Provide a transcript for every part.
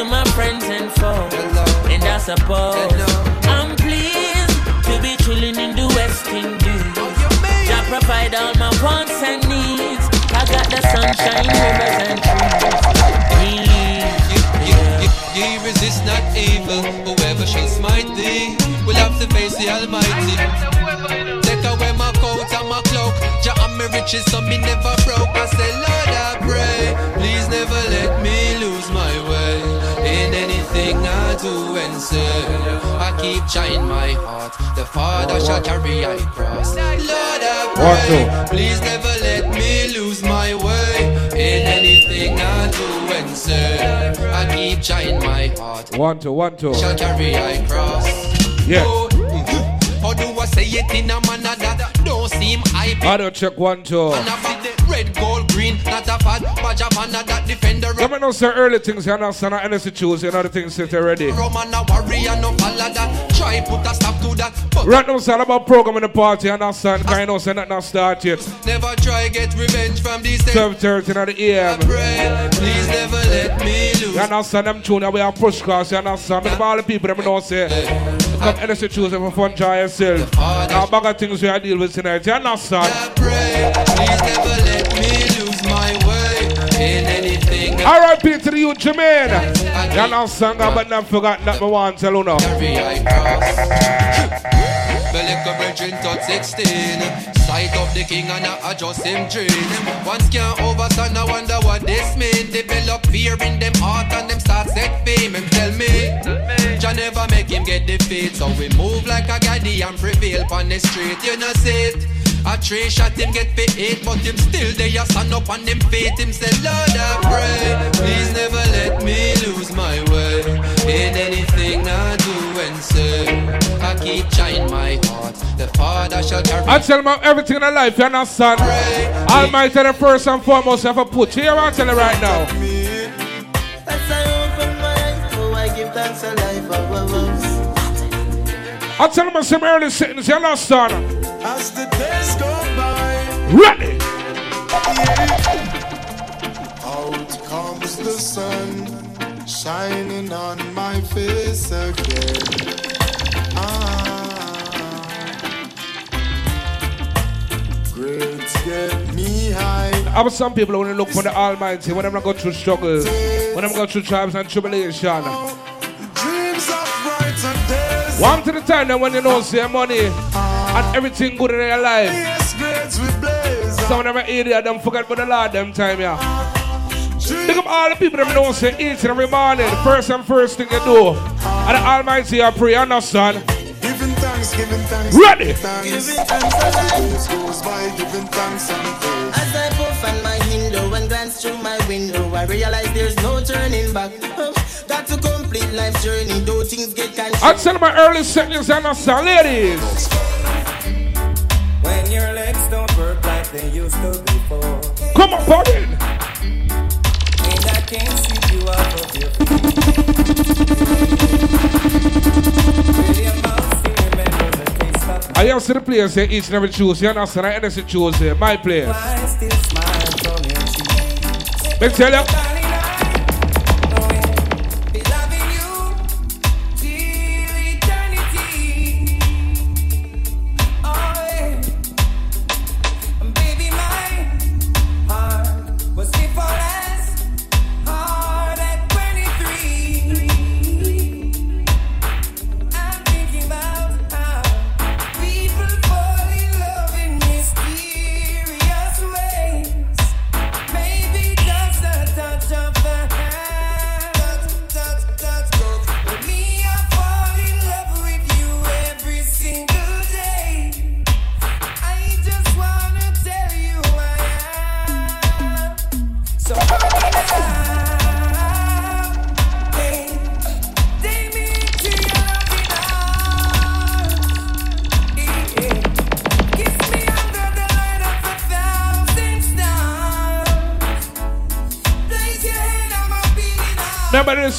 to my friends and foes, and I suppose I'm pleased to be chilling in the West Indies. Jah provide all my wants and needs. I got the sunshine, rivers and trees. Ye resist not evil, whoever shall smite thee will have to face the Almighty. Take away my coat and my cloak, Jah and me riches, so me never broke. I say, Lord, I pray, please never let me lose my way in anything I do and say. I keep trying my heart, the Father shall carry I cross. Lord, I pray, please never let me lose my way in anything I do and say. I keep trying my heart. One, two, one, two. Shall carry I cross. Yeah. Oh, mhm. How do I say it in a manner that don't seem hype? I don't check one, two. And I red, gold, green, not a fad, but a manner that defender. Let me know some early things you understand. I energy choose, you know the things that are ready. Roman a warrior, no follow that. Try put a stop to that, but Right now, it's all about programming the party, you understand? Because I know say nothing not start yet. never try get revenge from these things. 12.30 in the AM. Pray, please never let me lose. You understand them tune we are push cross, you understand? But all the people that know say, come energy choose for fun, try yourself. Now, bag of things we are deal with tonight, you understand? Pray, please never let my way in anything. R.I.P. to the youth, Jermaine. You understand? But not forgot that me want to tell you now. I. My little brethren touch 16 Sight of the king and I adjust him dream Once can't overstand, I wonder what this mean Develop fear in them heart and them start set fame And tell me, Jah never make him get defeat So we move like a gaddy and prevail on the street You know see it a three shot him get for eight, but him still there. You stand up on him feet. Him say, Lord, I pray, please never let me lose my way in anything I do and say. I keep trying my heart. The Father shall carry. I tell them everything in life, you understand? Almighty, the first and foremost, ever put. Here, I tell you right now. I open my eyes, oh, I give thanks to life above us. I tell them some early sittings, you understand? As the days go by, Ready? out comes the sun, shining on my face again. Ah, grades get me high. I have some people they look for the Almighty, when them going through struggles, when them going through trials and tribulation. Dreams of brighter days. One to the time that when you know say money and everything good in their life. Yes, grades we blaze. Some of them are idiot, them forget about the Lord them time, yeah. Look of all the people that know say each and every morning, first and first thing you do. And the Almighty I pray, understand? Giving thanks, giving thanks. Ready? Giving thanks. Giving thanks for life. Days goes by, giving thanks and praise. As I puff on my window and glance through my window, I realize there's no turning back. Oh, got to complete life's journey, though things get kind I'll tell my early seconds, understand, ladies. When your legs don't work they used to before. Come on, buddy. And I can't see you off of your I'm out here, man, there's a taste of I the players say each and every understand? I energy choose here, my players. I still smile from your cheek. Let me tell you.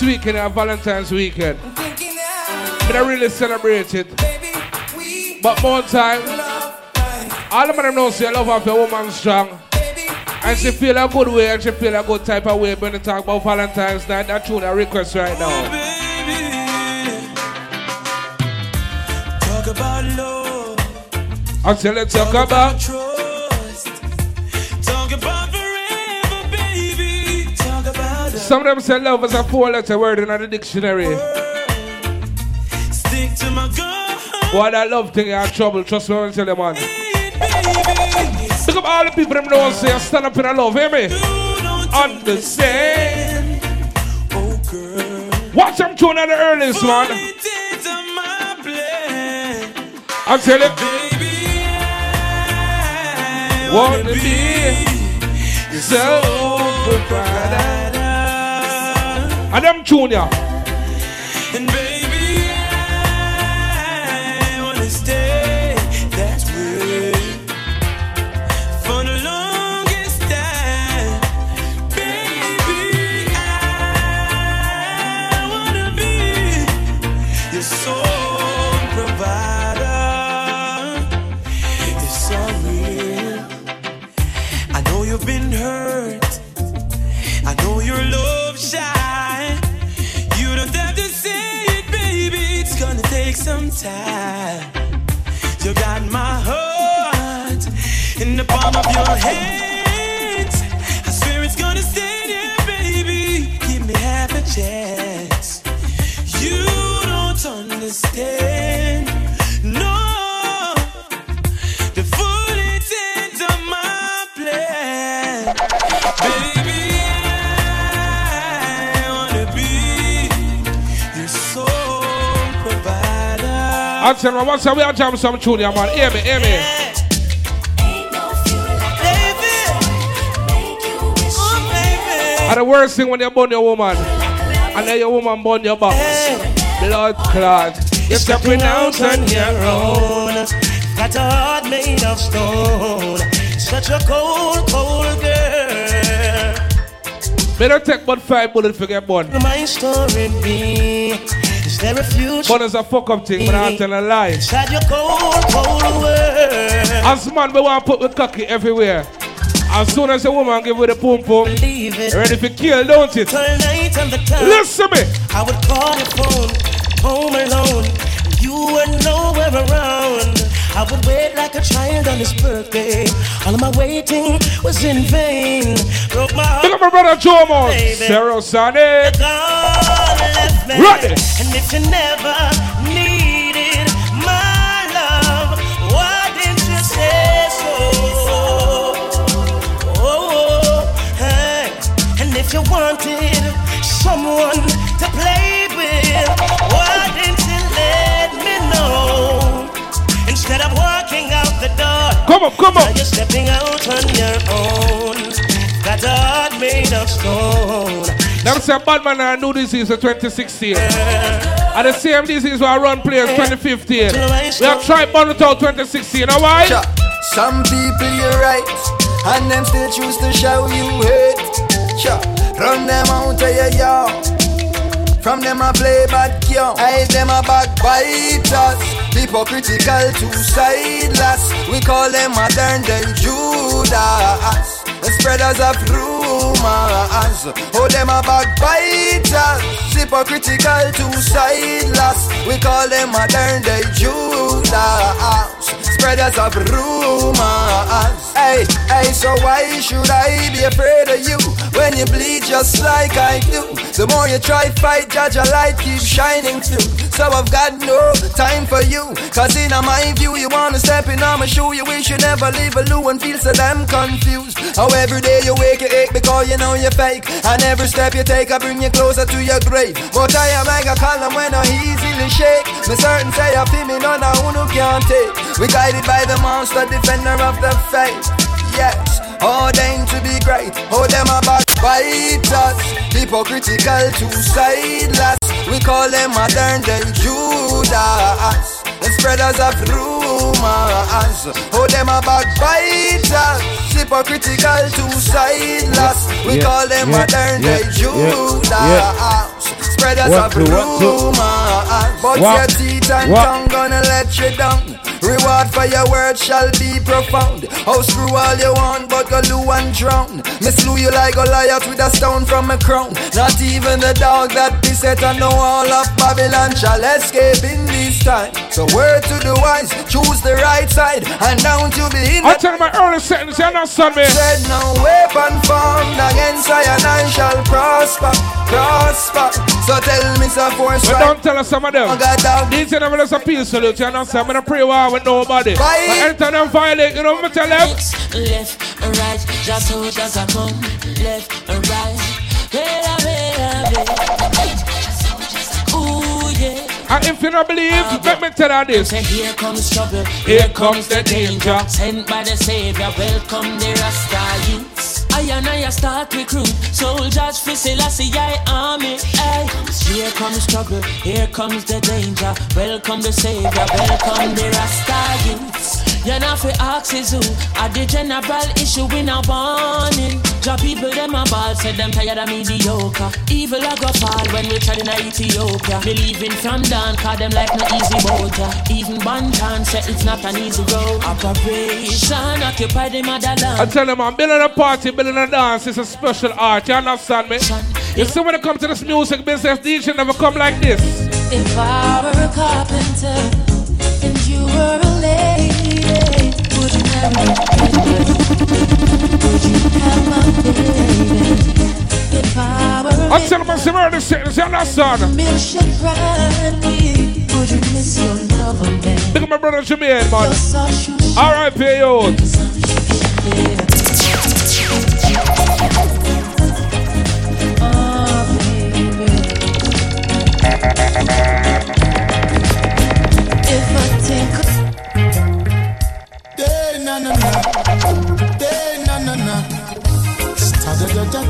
This weekend, Valentine's weekend. But I really celebrate it. baby, we But more time, all of them know say love of a woman strong. Baby, And she feel a good way and she feel a good type of way when they talk about Valentine's Night. That tune a request right now. Oh, talk about love. I say let's talk about some of them say love is a four letter word in the dictionary. Stick to my gun. That love thing have trouble, trust me when I tell you man. Look up all the people them know say I stand up in a love, hear me? Understand. Oh, girl. Watch them tune on the earliest man. It is on my plan. I tell you, Baby, I wanna wanna be so provider. And them tune palm of your hands. I swear it's gonna stay there, baby. Give me half a chance. You don't understand. No, the full intent my plan. Baby, I tell you, once we are jam some tune man. Hear me, hear me. And the worst thing when you burn your woman, and then your woman burn your back. Blood clot. You're stepping out on your own. Got a heart made of stone. Such a cold, cold girl. Don't take but five bullets for get burn. My story be. Is there a future? Burn is a fuck up thing, but I'm telling a lie. Inside your cold, cold world. As man, we want to put the cocky everywhere. As soon as a woman give with the pum pum, Leave it. ready for kill, don't it? Till night and the time. Listen me. I would call your phone, home alone. You were nowhere around. I would wait like a child on his birthday. All of my waiting was in vain. Broke my Look at my brother Jomo. Sarah Sonic. Ready. And if you never you wanted someone to play with, why didn't you let me know? Instead of walking out the door, Come up, come now you're stepping out on your own. Got a heart made of stone. Them say bad man I knew this is a 2016. And the same disease we run players 2015. We have tried burn it out 2016. You know why? Cha. Some people you're right, and them still choose to show you hate. Cha. Run them out of your yard. From them I play bad cure. I them a backbiters. Hypocritical two-sideless. We call them modern day Judas. The spreaders of rumors. Oh, them a backbiters. Hypocritical two-sideless. We call them modern day Judas. Spreaders of rumors. Hey, hey, so why should I be afraid of you when you bleed just like I do? The more you try to fight, judge a light keep shining through. So I've got no time for you. Cause in my view, you wanna step in on my shoe. You wish you never leave a loo and feel so damn confused. How every day you wake, you ache because you know you're fake. And every step you take, I bring you closer to your grave. But I am like a column when I easily shake. Me certain say I feel me, none of who can't take. We guided by the monster, defender of the faith. Yes, ordained to be great. Oh, them a backbiters, hypocritical, two-sideless. We call them modern day Judas, the spreaders of rumors. Oh, them a backbiters, hypocritical, two-sideless. We Yeah, call them yeah, modern yeah, day Judas, yeah. spreaders of two, one, two. rumors. But One, your teeth and one. tongue gonna let you down. Reward for your words shall be profound. Oh, screw all you want, but go loo and drown. Me slew you like Goliath with a stone from a crown. Not even the dog that be set on the wall of Babylon shall escape in this time. So word to the wise, choose the right side, and down to be in I tell my early sentence, you understand me? Said no weapon formed against I and I shall prosper, prosper. So tell me some force But don't tell us some of them. I got down. These are never just a peace salute, you understand? I'm gonna pray war with nobody. Fight. But anytime them violate, you know what I'm tell them? left and right, just so just a come, left and right. Wait a minute, Ooh yeah. And if you don't believe, let me tell you this. Say here comes trouble, Here comes the danger. Sent by the Savior, welcome the Rasta youths. I and I start recruit soldiers for Selassie I army. Ay. Here comes trouble, here comes the danger. Welcome the Savior, welcome the Rasta youths. You know for is who are the general issue in a warning. Job people them a ball, said them tired of mediocre. Evil a go fall when we tried in Ethiopia. Believing from down, call them like no easy boat. Even Banton said it's not an easy road. Operation occupy the I motherland. tell them I'm building a party, building a dance, it's a special art, you understand me? When it comes to this music business, DJ never come like this. If I were a carpenter and you were a lady, would you miss your lover, man? Look at my brother Jermaine, man. Alright. Oh,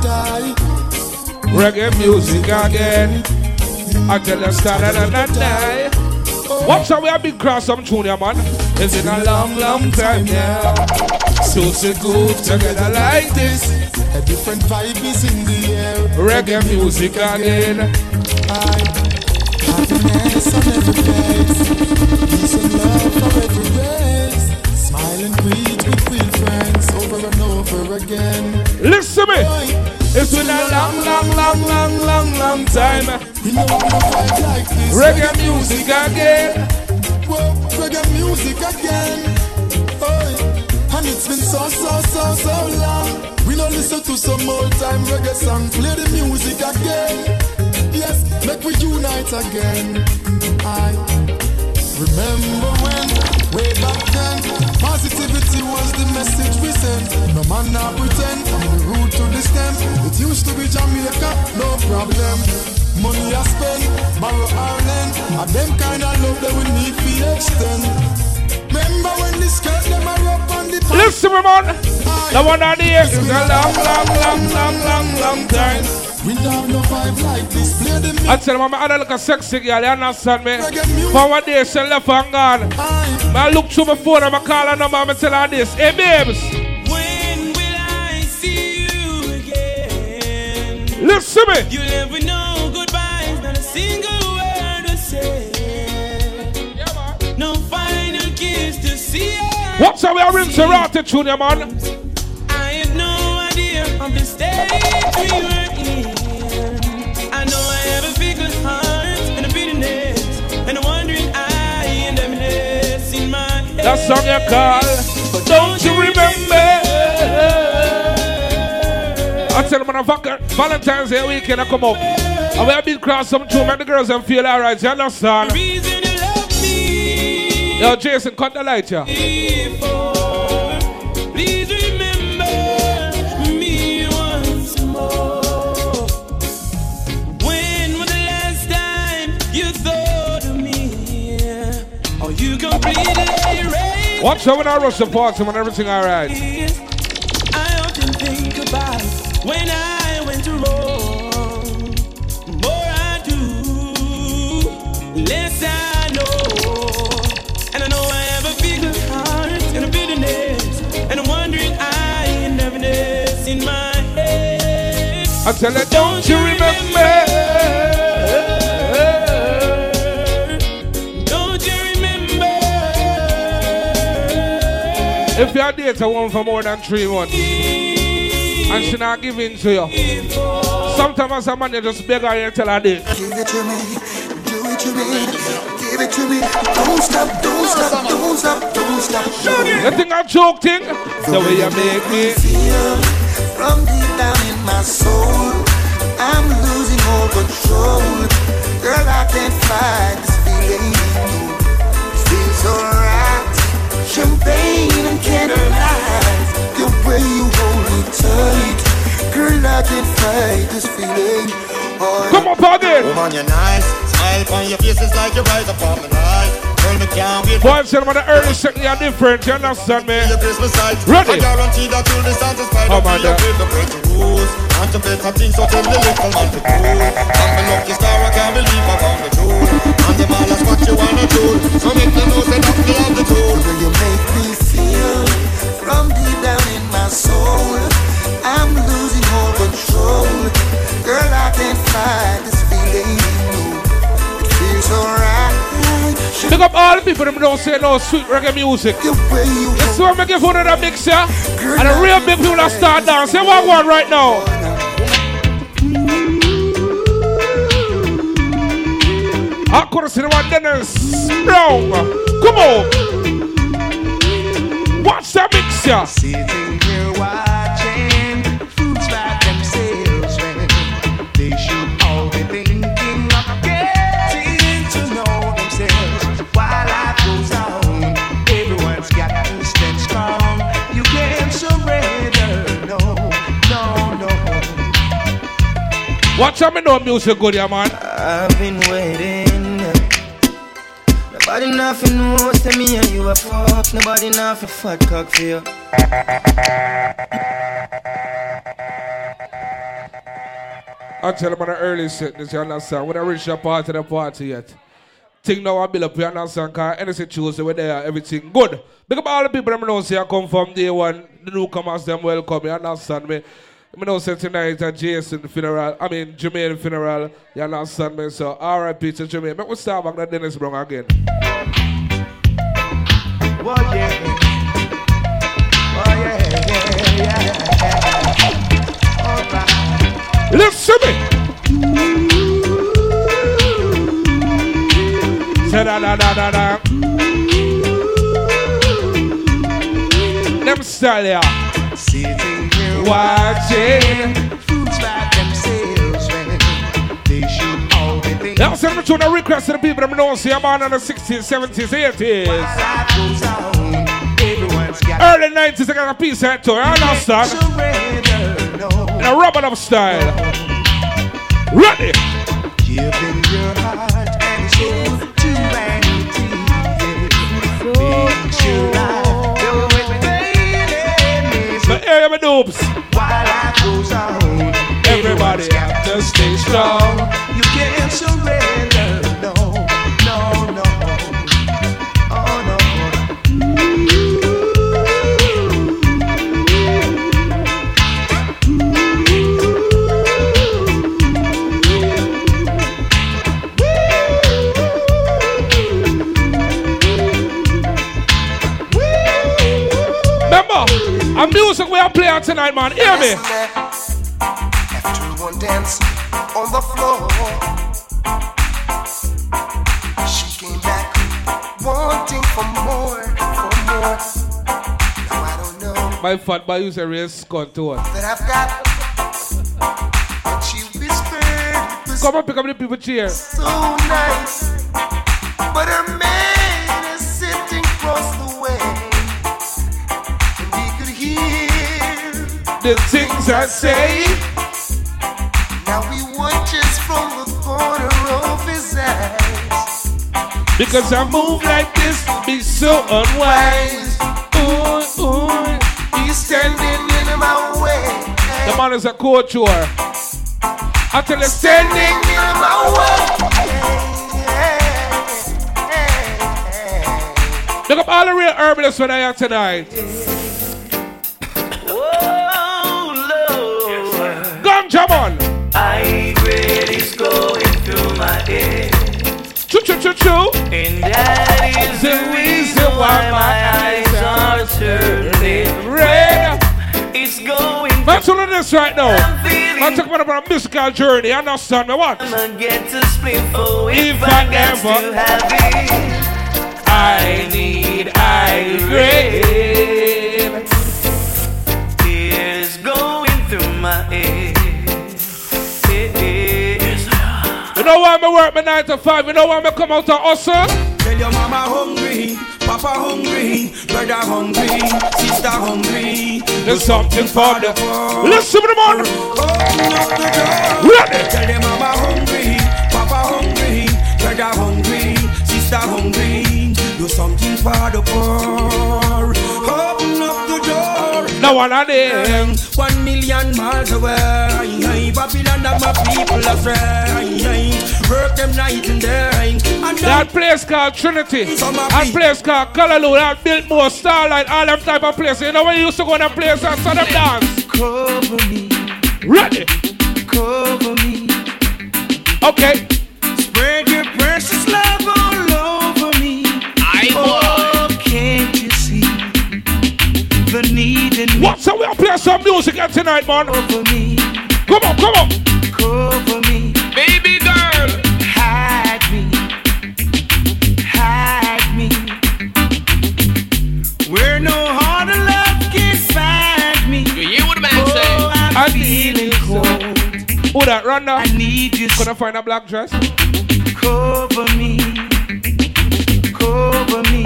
da. Reggae music again. I tell you, start da da da What's up? we have been cross some junior man. It's been a long, long time now. So so good together like this. A different vibe is in the air. Reggae music again. I happiness on every face. Peace and love for every race. And greet with real friends over and over again. Listen to me. It's been a long, long, long, long, long, long time. we know like this. Reggae music again. Reggae music again. Oi. And it's been so, so, so, so long. We don't listen to some old time reggae song. Play the music again. Yes, make we unite again. I remember when, way back then, positivity was the message we sent. No man now pretend, from the root to the stem. It used to be Jamaica, no problem. Money I spend, borrow or lend. And them kind of love that we need to extend. Remember when the skirt them are up on the? Listen man. The one on the is a long, long, long, long, long, long time. We don't have no vibe like this. Play the music. I tell them I'm a look a sexy girl, you understand me? For one day she left and gone. I look through my phone and I call her number and I tell her this. Hey babes, When will I see you again? listen to me. You'll never know goodbyes, not a single word to say. No final kiss to see. What's how we are rinse around the junior man? I had no idea of the state we were That song you call. But don't you remember? I tell them on Valentine's Day weekend I come up. And we have been cross some tune, make the girls them feel alright, you understand? Reason you love me. Yo, Jason, cut the light here. Watch out when I rush the party when everything alright. it? I often think about when I went wrong. More I do, less I know. And I know I have a bigger heart and a bitterness and a wandering eye and heaviness in my head. I tell her, don't? Don't you remember? If you date a woman for more than three months and she not giving to you, sometimes as a man you just beg her and tell her this. Give it to me, do it to me, give it to me. Don't stop, don't stop, don't stop, don't stop. You think I joke thing? The way you make me. Feel from deep down in my soul, I'm losing all control. Girl, I can't fight this feeling. It feels alright. Champagne and candlelight. The way you hold me tight. Girl, I can't fight this feeling. Oh, Come on, party! Woman, you're nice. Smile upon your face is like you rise upon the night. Girl, me can't wait Boy, I'm about the early second you're different, you understand me? your Christmas night. Ready? I guarantee that you'll distance in spite Oh, of my your God. Faith, the break the rules. And to better things, so tell the little man to do. I'm a lucky star, I can't believe I found the truth. And them all ask what you wanna do. So make them know, that me have the tool. Will you make me feel from deep down in my soul? I'm losing all control. Girl, I can't fight this feeling. It feels alright. Pick up all the people that don't say no sweet reggae music. The way you This is what I give one of the mix, yeah? And the real big people that start dancing. What one right now? I could one Dennis Brown. Come on. Watch that mix, yeah? Sitting here watching fools by themselves when they should all be thinking of getting to know themselves. While life goes on, everyone's got to stand strong. You can't surrender, no, no, no. Watch out, me music good, yeah, man. I've been waiting. Nobody nothing knows to me and you a fuck. Nobody nothing fat cock for you. I tell them on the early sickness, you understand? We don't reach the part of the party yet. Thing now I build up, you understand? Because anything Tuesday, we're there, everything good. Up all the people that know say I come from day one, the newcomers, them welcome, you understand me? I know say tonight at Jason funeral, I mean Jermaine funeral, you understand me? So RIP to Jermaine. Make we start back to Dennis Brown again. Oh yeah, oh yeah, yeah, yeah. Alright. Listen me! Say da da da da da. Them style yeah. Watching. fools by themselves when they should all be thinking. Now send me to the request to the people that know see on in the 60s, 70s, 80s. On, Early 90s, I got a piece of it too, you understand? no. In a rubber up style. Ready? Giving your heart and soul to vanity. Makes your life go with pain So here my dupes. Everybody have to stay strong. A music we are playing tonight, man. Hear me. After one dance on the floor, she came back wanting for more, for more. Now I don't know My fat boy use a race gun to us. that I've got. But she whispered Come and pick up the people cheer. so nice. But her man The things I say. Now he watches from the corner of his eyes. Because I move like this, be so unwise. Ooh, ooh. He's standing in my way. The man is a couture. I tell you, standing. Standing in my way. Look up all the real herbalists when I am tonight. And that is The reason why my eyes are turning Red. It's going Man, to this right now. Man, talking about a musical journey. Understand me? What? to get to split for if, If I, I got ever- to have it. I need high grade. You know why I work my 9 to 5? You know why I come out to hustle? Tell your mama hungry, papa hungry, brother hungry, sister hungry. There's something for the poor. Listen to the man. Ready? Tell them mama hungry, papa hungry, brother hungry, sister hungry. Do something for the poor. Open up the door. No one of them. One million miles away. Babylon and my people astray. Work them night and day. And That place called Trinity. That place called Callaloo. That Biltmore, Starlight, all them type of places. You know when you used to go a place and saw them dance? Cover me. Ready? Cover me. Okay. Spread your precious love all over me. I oh, can't you see the need in me? What? So we'll play some music here tonight, man. Cover me. Come on, come on. Cover me. Baby girl. Hide me. Hide me. Where no heart of love can find me. You hear what the man oh, say? I'm I feeling cold. Who that run now? I need you. Could I find a black dress? Cover me. Cover me.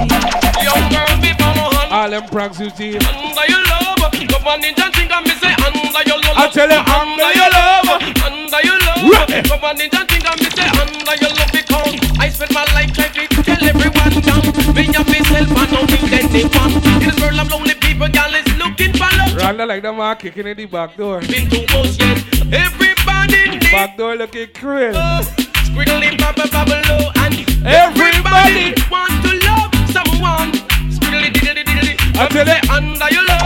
Young girl, be on hand. All them pranks you see. Under your love, go on in and think and me say under your love. I tell you, under your love. under your love. Right. On in and think and me say under your love because I spend my life trying to tell everyone down. Me and myself, I don't think anyone. In this world of lonely people, girl is looking for love. Randa like them are kicking in the back door. Been too much yet. Everybody Back door looking crazy. Oh, squiggly bubble bubble low and Everybody. want to love someone. Squiggly diddly diddly. I tell you, Under your love,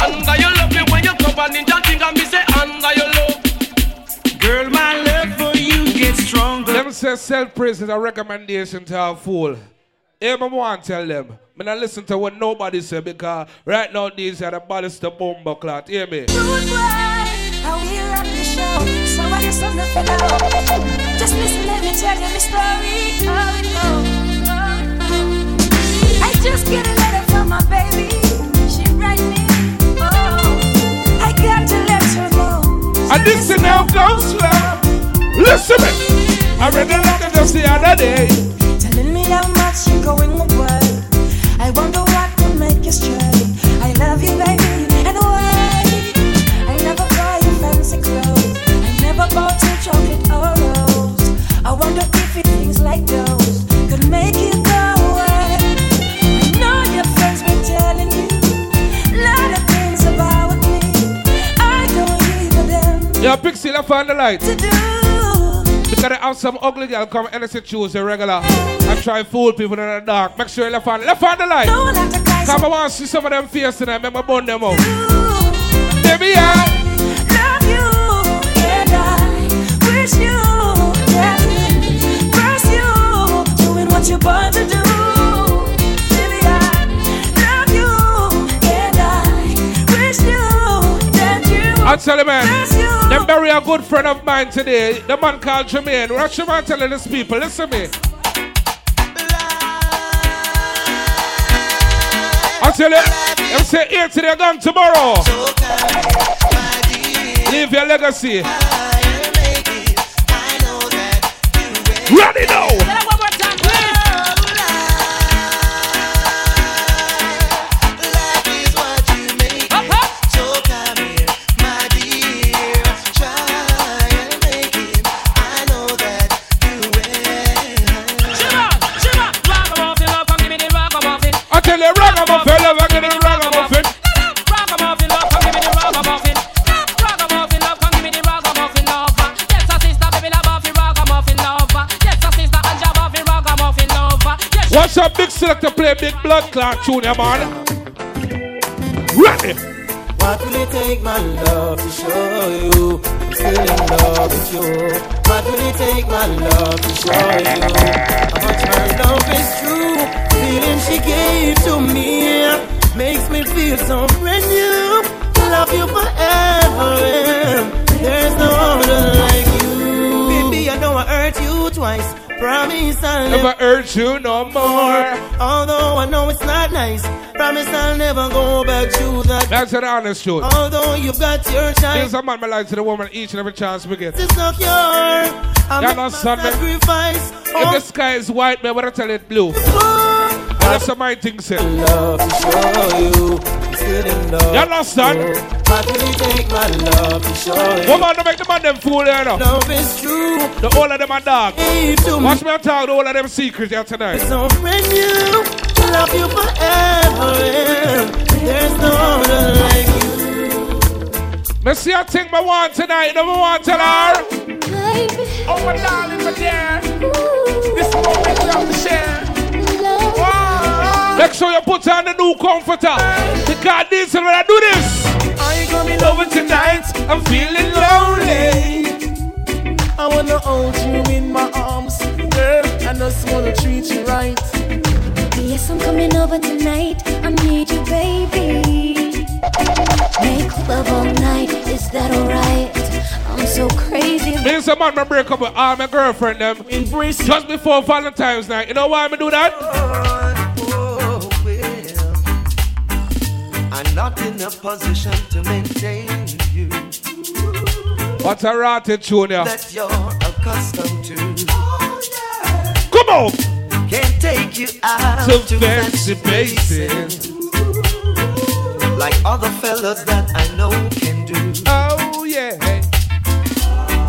under your love, me when you come and ninja thing and me say under your love. Girl, my love for you gets stronger. them say self-praise is a recommendation to a fool. Hey, I want to tell them. Me not listen to what nobody say because right now these are the baddest the bomber clot. Hear me? Rude boy, how we rock the show. Somebody sung the fellow. Just listen, let me tell you my story. How it goes, how. I just get a letter from my baby. She write me, oh, I got to let. And this is now goes slow. Listen me. I read the letter just the other day. Telling me how much you're going away. I wonder what will make you stray. I love you, baby, and? I never buy you fancy clothes. I never bought you chocolate or rose. I wonder if it things like those could make you Yeah, Pixie left on the light. Because they have some ugly girl come and anything Tuesday regular and try fool people in the dark. Make sure you left on left on the light. Don't have to cry Come so I want to see some of them face tonight. Make me burn them out. Baby, I love you, and I wish you that first you doing what you're born to do. Baby, I love you, and I wish you that you I tell you, man. Them bury a good friend of mine today. The man called Jermaine. What Jermaine telling these people? Listen to me. I tell you, them say here today, gone tomorrow. Leave your legacy. Ready now. Play big blood clot tune, yeah, man? Ready? What will it take, my love, to show you I'm still in love with you? What will it take, my love, to show you how much my love is true? Feeling she gave to me, makes me feel so brand new. Love you forever. Promise I'll Never hurt you no more. Although I know it's not nice, promise I'll never go back to that. That's an honest truth. Although you've got your chance, There's a man my life to the woman each and every chance we get. it's not your. I'm You not understand me? sacrifice. If the sky is white, man, what I tell it blue. And that's what my thing say. Love to show you, still in love. You understand? I really take my love to show you. Woman, don't make the man them fool, you know. Love is true. The whole of them are dog. Hey, to me. Watch me talk the whole of them secrets here tonight. So brand new, love you forever. There's no other like you. Me see a thing I want tonight. You know what I want tell her? Oh, my darling, my dear. This moment you have to share. Make sure you put on the new comforter. Because this is when I do this. You coming Over tonight, I'm feeling lonely. I wanna hold you in my arms, girl. I just wanna treat you right. Yes, I'm coming over tonight. I need you, baby. Make love all night. Is that alright? I'm so crazy. Me and some man me break up with all my girlfriend them just before Valentine's night. You know why I do that? I'm not in a position to maintain you What a rotted tune yeah. that you're accustomed to. Come on! Can't take you out To to fancy places like other fellas that I know can do. Oh yeah.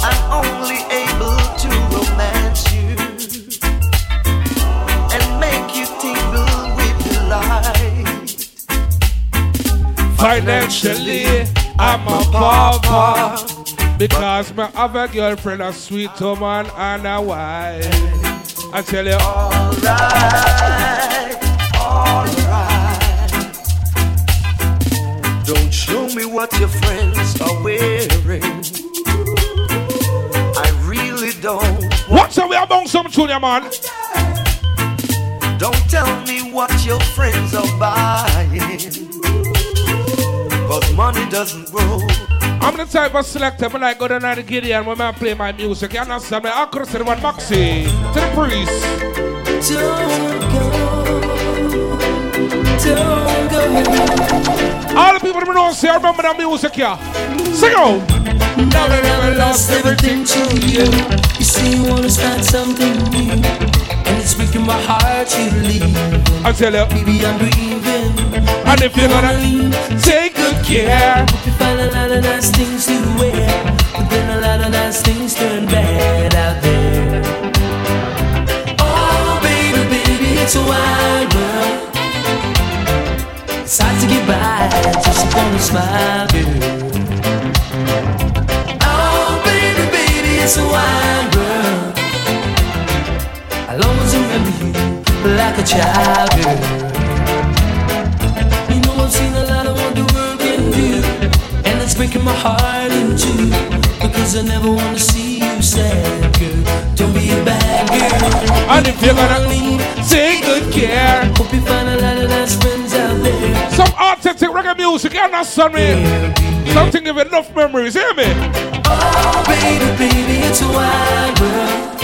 I'm only Financially, I'm a pauper. Because my other girlfriend a sweet woman and a wife. I tell you, Alright, alright. Don't show me what your friends are wearing. I really don't. what's up? We among some junior man. Don't tell me what your friends are buying. Cause money doesn't grow. I'm the type of selector, but like go down to the Gideon when I play my music. You understand me? I could have said one Moxie to the priest. Don't go, don't go. All the people that know say, I remember that music here. Sing out. Never, never lost everything to you. You see, you wanna start something new, and it's breaking my heart you leave. I tell you, Baby, I'm grieving. and if you're gonna take good care, You find a lot of nice things to wear, but then a lot of nice things turn bad out there. Oh, baby, baby, it's a wide world. It's hard to get by just upon a smile, girl. Oh, baby, baby, it's a wide world. I'll always remember you like a child, girl. Breaking my heart in two. Because I never wanna see you sad, girl. Don't be a bad girl. and if you're gonna leave, take good care. Hope you find a lot of nice friends out there. Some authentic reggae music, you understand me? Something you enough memories, hear me? Oh, baby, baby, it's a wide world.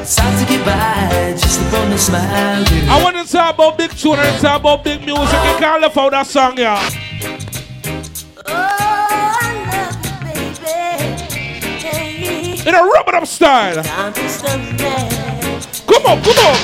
It's hard to get by just upon a smile, girl. I want to talk about big tune and talk about big music. You can't left out that song, yeah. In a rub it up style. Time to stop now. Come on, come on.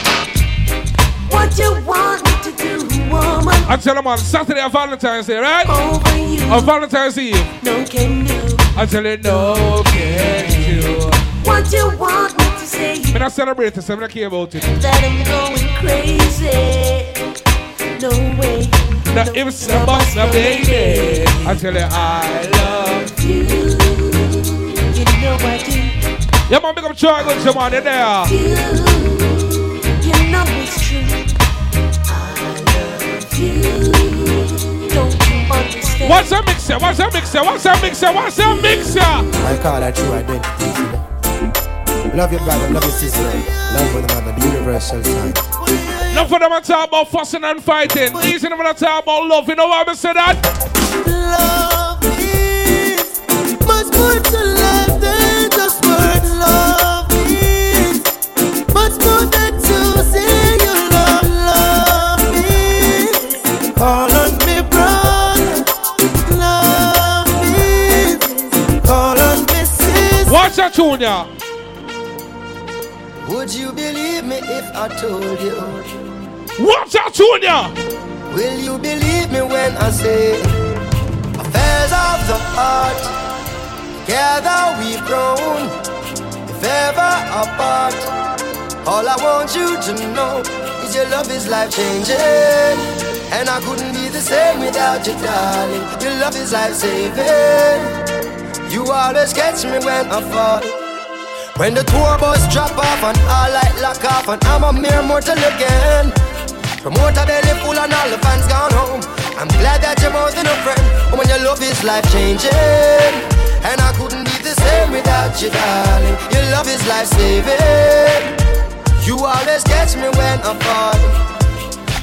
What you want me to do, woman? I tell them on Saturday or Valentine's Day, right? Over you. Or Valentine's Eve. No can do. I tell you, no, can do. What you want me to say? I'm not celebrating, so I'm not care about it. That I'm going crazy. No way. Now, if it's a boss, baby, I tell you, I love you. You know I do. Yeah, man, big up try good to man, you there. You, you know it's true. I love you. Don't you understand? What's a mixer? What's a mixer? What's a mixer? What's a mixer? I call that true identity. Love your brother, love your sister. Love one another, the universal sign. Enough for them to talk about fussing and fighting. Easy them to talk about love. You know why I say that? Love is much more to life yeah. Would you believe me if I told you? Watch that tune, yeah. Will you believe me when I say affairs of the heart? Together we've grown, if ever apart. All I want you to know is your love is life changing, and I couldn't be the same without you, darling. Your love is life saving. You always catch me when I fall. When the tour bus drop off and all light lock off and I'm a mere mortal again. Promoter belly full and all the fans gone home. I'm glad that you're more than a friend. And when your love is life changing, and I couldn't be the same without you, darling. Your love is life saving. You always catch me when I fall.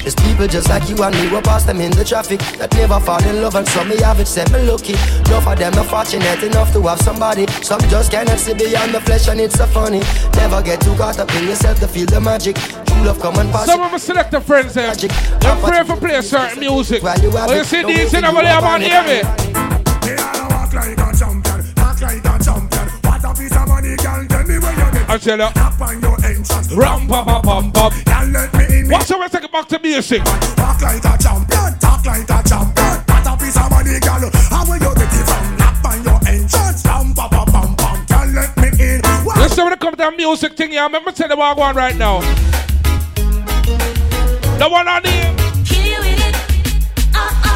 There's people just like you and me, we pass them in the traffic that never fall in love, and some me have it, said me lucky. Enough of them not fortunate enough to have somebody. Some just cannot see beyond the flesh, and it's so funny. Never get too caught up in yourself to feel the magic. True love come and pass. Some of my selector friends there. They're pray for play certain music. When you see these in our man, hear me. Walk like a champion, act like a champion. What a piece of money, girl, tell me where you get. I tell you. Tap on your entrance. Rum pa pa pum pum. Girl, let me in. Watch how we take it back to basic. Walk like a champion, talk like a champion. What a piece of money, girl. How will you get it from? Tap on your entrance. Rum pa pa pum pum. Girl, let me in. Listen when it comes to that music thing, yeah, remember tell you what I want right now. The one on the Kill you with it. Uh, uh,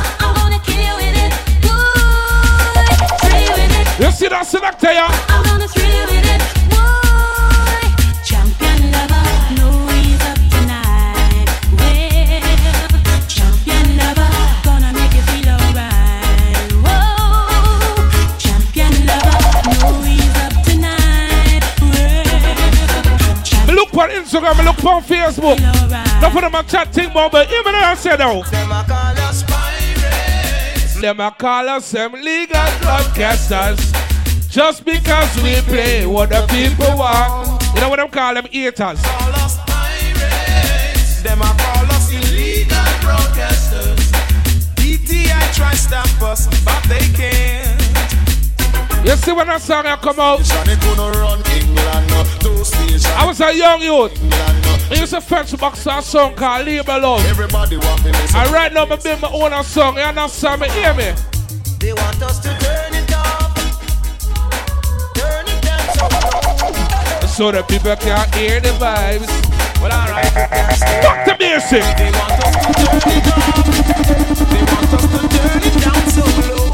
Instagram, look on Facebook. Not for them a chat thing, but even I say now. Them a call us pirates. Them a call us them legal broadcasters. Just because we play what the people want. You know what them call them haters. Them a call us illegal broadcasters. DTI try stop us, but they can't. You see when that song I come out? Johnny gonna run England, no, two stations. I was a young youth. I uh. used to fetch box a song called Labor Love. Everybody want me listen. And right now me build my own song. You understand me? Hear me? They want us to turn it off. Turn it down so low. So that people can hear the vibes. Well, alright, you can stay. Fuck the music. They want us to turn it off. They want us to turn it down so low.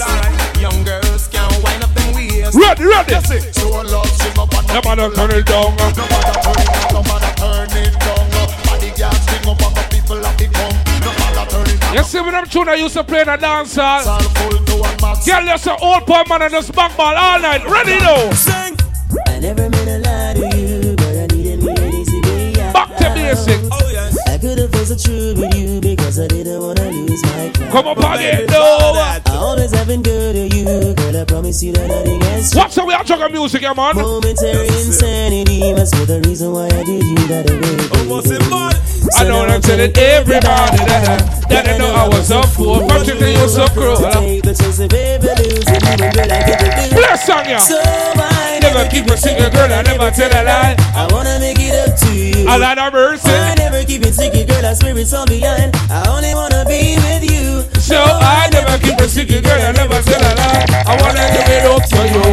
Well, alright, young girls can wind up them waist. Ready, ready. That's it. So love, sing up and Come on, turn it down. No matter turn it up, no matter turn it down. Body can sing up and the people at the come. No matter turn it up. You see when them tune I used to play in a dance hall. All full to one max. Girl, you're so old poor man and just back ball all night. Ready now. Sing. I never meant to lie to you, but I needed me an easy way out. Back to basic. Yes. I could have felt so true with you because I didn't wanna lose my crown. Come up again, no. I always have been good to you, girl. I promise you that nothing else. What's up? We are talking music, yeah, man. Momentary insanity must be the reason why I did you that way. Almost in mud. I know I'm telling everybody that I, that I know I was up for. But you think you're so cruel. Take the chance of ever losing you, and girl, I get the do. Bless song, yeah. So Never keep a secret, girl. I never tell a lie. I wanna make it up to you. A lot of mercy. I never keep it secret, girl. I swear it's all behind. I only wanna be with you. So I never keep a secret, girl. I never tell a lie. I wanna give it up to you.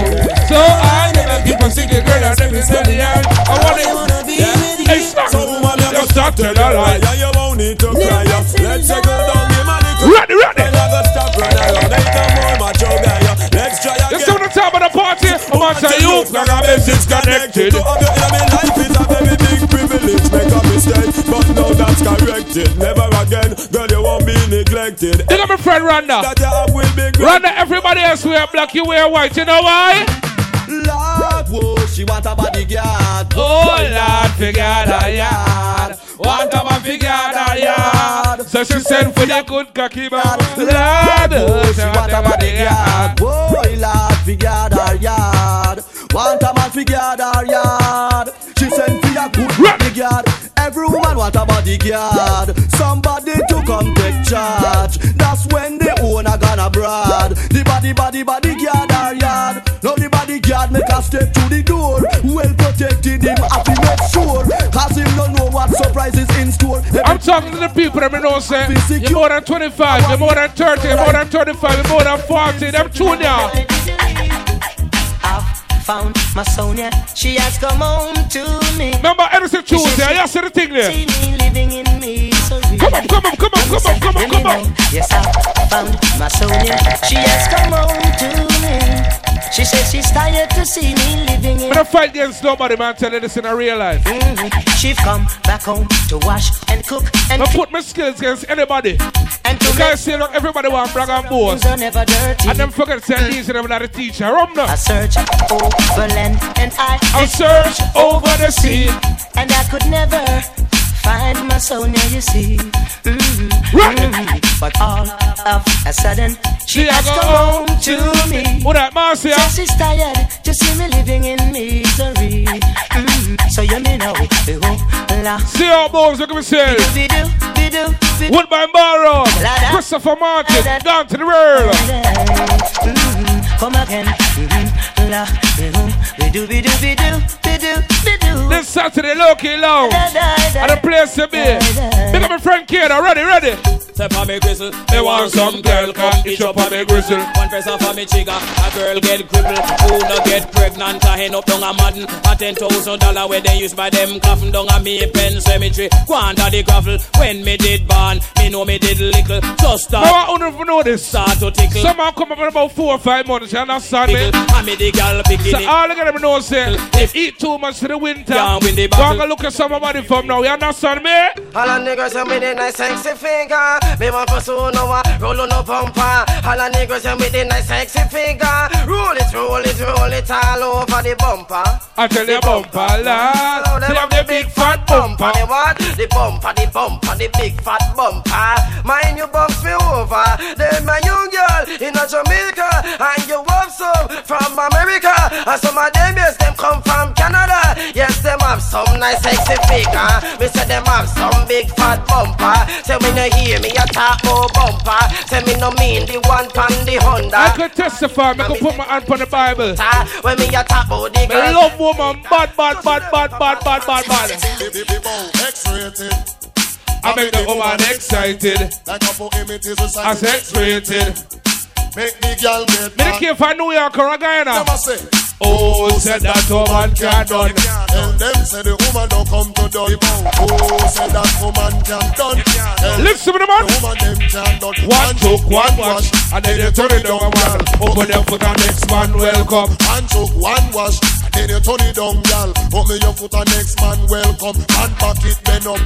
So I never keep a secret, girl. I never tell a lie. I wanna be with you. Hey, stop. So woman, Just stop tell a lie. Yeah, you won't need to cry. Let's her down, give a little. Ready, ready. Well, I gotta stop right now. Make them more macho guy. Let's see again. the time of the party? I'm on to you. Like a message connected. To have you in my life is a very big privilege. Make a mistake, but now that's corrected. Never again, girl, you won't be neglected. Think of my friend Randa. That you have will be great. Randa, everybody else wear black, you wear white. You know why? Lord, whoa, she want a bodyguard. Oh, Lord, figure a yard. Want a man figure a yard. So she sent for the good cocky man. Lord, oh, she want a bodyguard. Boy, lad, fi guard her yard. Want a man fi guard her yard. Send for a good bodyguard. Every woman want a bodyguard. Somebody to come take charge. That's when the owner gonna brad. The body, body, bodyguard her yard. Now the bodyguard make a step to the door. Well protected him, happy make sure. Cause him don't know what surprises in store. I'm talking to the people that me know say you're more than 25, you're more than 30, you're more than 35, you're more than 40. Them junior. Found my Sonia, she has come home to me. Remember Edison Tuesday, I see the thing there. See me living in misery. Come on, come on, come on, come on, come on, come on. Yes, I found my Sonia. She has come home to me. She says she's tired to see me living in. But I fight against nobody, man. Tell you this in a real life. Mhm. She come back home to wash and cook and I put my skills against anybody. Guys say, look, everybody want brag and boast. are never dirty. And them forget to say these and them not a teacher. Rum now. I search over land and I I search over the sea. and I could never find my Sonia, you see. Mhm, mhm. But all of a sudden, she She has come home to me. What that, Marcia? Says she's tired to see me living in misery. Mhm. So you may know. Oh, la. See how bones look at be-do, be-do. Woodbine Bar Christopher Martin. Down to the world. Mhm. Come again. Mhm la. We do, we do, we do, we do, we do. This Saturday, Loki Lounge. And the place to be. Pick up my friend Kid, ready, ready. Step on me gristle. Me want some girl come itch up on me gristle. One press off of me trigger, a girl get crippled. Who no get pregnant, a hen up down a madden. A ten thousand dollar where they use by them coffin down a me pen cemetery. Go under the gravel. When me did born, me know me did little. Just Now start. I don't even know this. Start to tickle. Someone come up in about four or five months. You understand me? I me the girl picking So it. all of them know say, if eat too much for the winter, Yeah, win the go battle. and look at somebody from now. You understand me? All the niggas and with the nice sexy figure Me want for soon over, uh, roll on no bumper. All the niggas and with the nice sexy figure. Roll it, roll it, roll it all over the bumper. I tell you bumper, lad. They have the big fat bumper. The what? The bumper, the bumper, the big fat bumper. Mind you bumps me over. Then my young girl in a Jamaica And you have some from America. And some of them, yes, them come from Canada. Yes, them have some nice sexy figure. Me say them have some big fat bumper. Say me no hear me a talk about bumper Say me no mean the one pan the Honda I could testify, I could put my hand on the Bible. When me a talk about oh, the Me girl love woman, bad, bad, bad, bad, bad, bad, bad, bad. I make the woman excited. Like a poem, it is a As X-rated. Make the girl get Me the care for New York or Guyana. Never say. Oh, said that woman can't done. Tell them say the woman don't come to done. Oh, say that woman can't done. Listen to the man. The woman them done. One took, one wash, and then you turn it down a man. Open your foot and next man welcome. One took, one wash, then you turn it down, girl. Open your foot and next man welcome. And back it then up.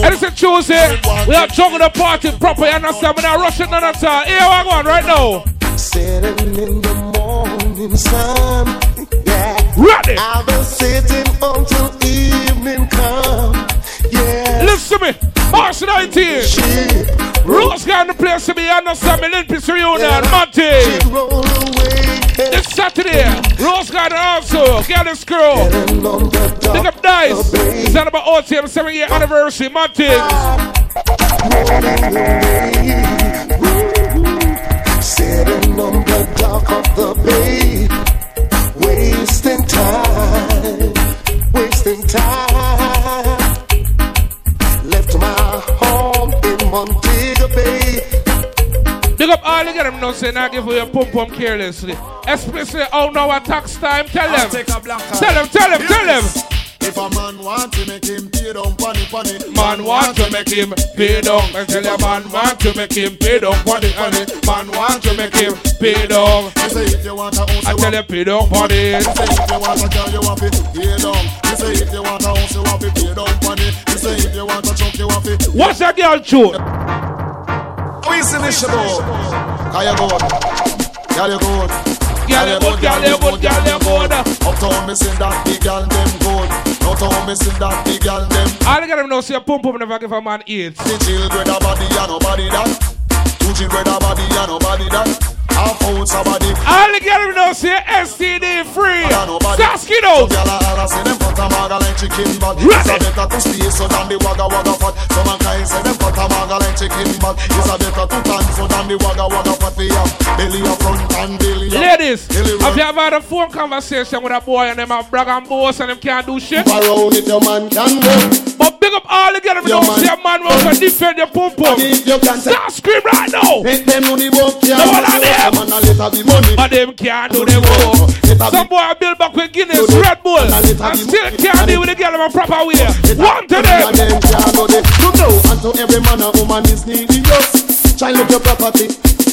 And it's a Tuesday. We are juggling the party proper. You understand? We're not rushing none at all. Here we go on right now. Sitting in the morning sun. Yeah. Ready. I've been sitting until evening come. Yeah. Listen to me. March 19. Rose got in the place to be. You understand me? Olympics reunion. Monty. This Saturday. Rose got also. Get this girl. Pick up Dice. It's not about OTM 7 year anniversary. Monty. On the dock of the bay, wasting time, wasting time. Left my home in Montego Bay. Big up all of them now saying I give you a pum pum carelessly. Especially oh now at tax time. Tell them. Tell them, tell them, tell them. If a man want to make him pay down funny funny Man want to make him pay down. I tell you, man want to make him pay down the honey. Man want to make him pay down. You say if you want a house, I tell you, pay down for You say if you want a girl, you want to pay down. You say if you want a house, you want to pay down funny. You say if you want a truck, you want to. What's that girl tune? We see this show. How you good? Girl, you good. Girl, you good, girl, you good, girl, you good. Uptown, me see that the girl them good. Downtown, me see that the girl them. All you gotta know, see a pump pump never give a man AIDS. The children a body and nobody that. Two children a body and nobody that. Half out somebody. All you gotta know, see STD free. Saskido. Gyal a holler say them cut a maga like chicken ball. It's a better to stay so than the wagga wagga fat. Some mankind say them cut a maga like chicken ball. It's a better to tan so than the wagga wagga fat. We have belly up front and belly up. Ladies, have you ever had a phone conversation with a boy and them a brag and boast and them can't do shit? Around if your man can go. But big up all together, we Your don't see a man who can defend your pum pum. Stop scream right now. Make them work. No one of them. Man a later be money. But them can't do the work. Some boy build back with Guinness, Red Bull, and still can't deal with the girl in a proper way. One to them. To know and to every man and woman is needy Try look your property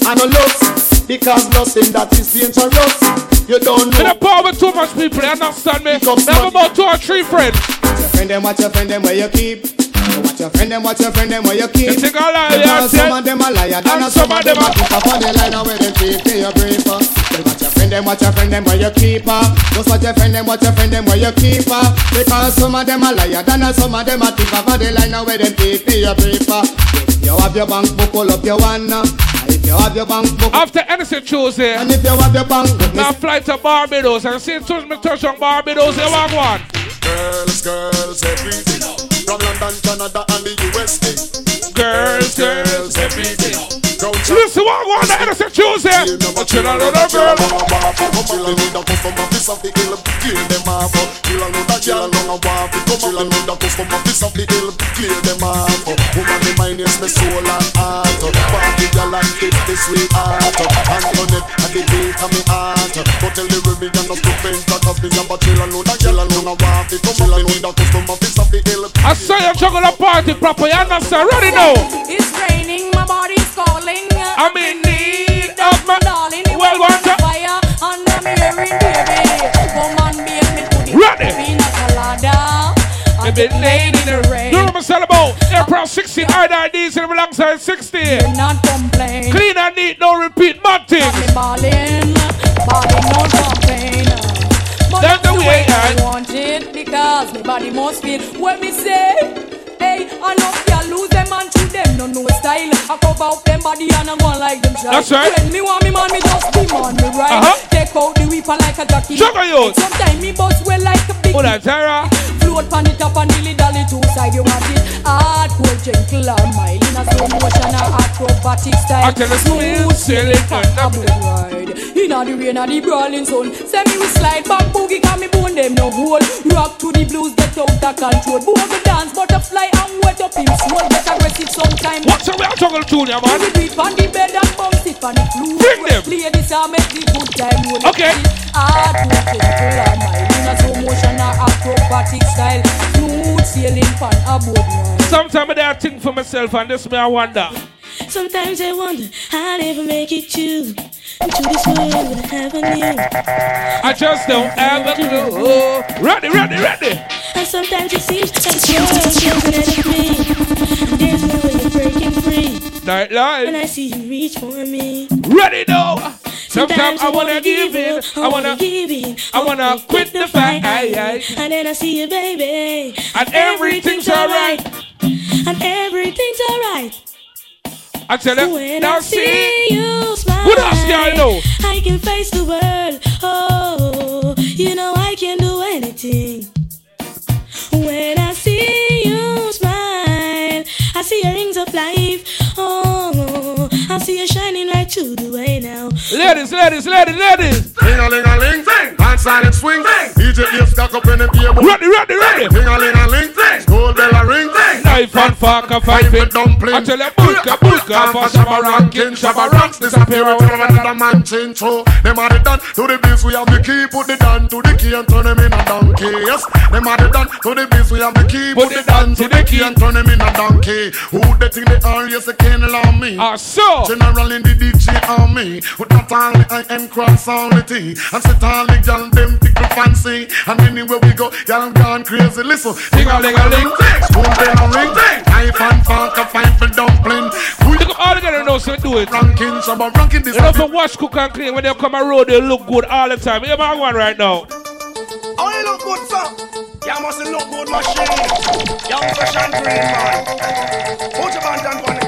and no lust Because in that is dangerous You don't In know a power with too much people, they understand me. Never about two or three friends. Your friend them, watch your friend them where you keep. Watch your friend them, watch your friend them where you keep. You think I lie, Because some of them are liar, And and some of them are keep up on the line and where they keep to your brief. Watch your friend them, watch your friend them where you keep. uh. Just watch your friend them, watch your friend them where you keep. uh. Because some of them are liar, and some of them are keep up on the line and where they keep to your brief. If you have your bank book, pull up your one. uh. If you have your bank book, After anything Tuesday, and if you have your bank book, now fly to Barbados and see soon as me touch on Barbados, you want one. Girls, girls, everything From London, Canada and the USA Girls, girls, everything Listen, what one the innocent Tuesday? But chill a little girl Chill a little customer Piece of the hill Clear them off Chill a little girl Long a walk Chill a little customer Piece of the hill Clear them off Woman the mind is my soul and heart. Party girl and tip the sweetheart Antoinette at the beat of me heart. Go tell the Remy and the stupid Cause me a but chill a little girl Long a walk Chill a little customer Piece of the hill I saw you juggle a party proper, you understand? Ready now? It's raining, my body's calling. I'm in need of my darling. Well, what the- fire and I'm hearing baby. Come on, me to the Ready. pina colada. A bit late in the rain. You know what I'm saying about? April 16, IDs and alongside 16. Not complain. Clean and neat, no repeat, mad things. Balling, balling, no complain. That's the way I I- want it because my body must feel what me say. Hey, I know you lose them and to them no no style. I cover up them body and I go on like them shy. That's right. When me want me man, me just demand me right. Uh-huh. Take out the weeper like a jockey. Sugar youth. Sometimes me bust well like a big. Oh, that's Tara. Float pan it up and dilly dally two side. You want it hardcore, gentle or mild in a slow motion or acrobatic style. I tell you, smooth sailing and a ride. Inna the rain or the brawling sun. send me we slide back boogie 'cause me bone them no hole. Rock to the blues get out of control. Boogie dance butterfly and wet up him soul. Get aggressive sometime. What's up, we are juggle junior, man? We it on the bed and bounce it on the floor. Bring them. Play this and make the good time roll. Okay. Hardcore, gentle or mild in a slow motion or acrobatic style. Smooth sailing pan a boat. Sometimes I think for myself and this me I wonder. Sometimes I wonder how I ever make it to to this world with heaven you. I just don't have a clue. Ready, ready, ready. And sometimes it seems like the world doesn't let me. There's no way of breaking free. Night When. I see you reach for me. Ready now. Sometimes I wanna give in. I wanna give in. I wanna quit the fight. Aye, aye. And then I see you, baby. And everything's alright. And everything's alright. I tell you, When now I see you smile, Good ass girl, know. I can face the world. Oh, you know I can do anything. I see you shining right through the way now. Ladies, ladies, ladies, ladies. Ling a ling a ling, dance and it swing. DJ Ace cock up in the beer bowl. Ready, ready, ready. Ling a ling a ling, school bell a ring. Knife and fork and five Five it. with dumpling. I tell you, bulka, bulka, for Shabba Shabba ranking, Shabba ranks disappear when another man change through. Them are the done to the beats, we have the key, put the down to the key and turn them in a donkey. Yes, them are the done to the beats, we have the key, put the down to the key and turn them in a donkey. Who they think they are? Yes, they can't allow me. Ah, so. General in the DJ army, with that all the I am cross all the T, and sit all the gal them tickle fancy, and anywhere we go, y'all gone crazy. Listen, Ding a ling a ling. spoon bell a ring, Knife and fork, a fight for dumpling. Look up all together now, so do it. Ranking, some of ranking this. You know, for wash, cook, and clean, when they come on road, they look good all the time. Hear my one right now. Oh, you look good, sir. You must look good, machine. Young fresh and green, man. Put your band down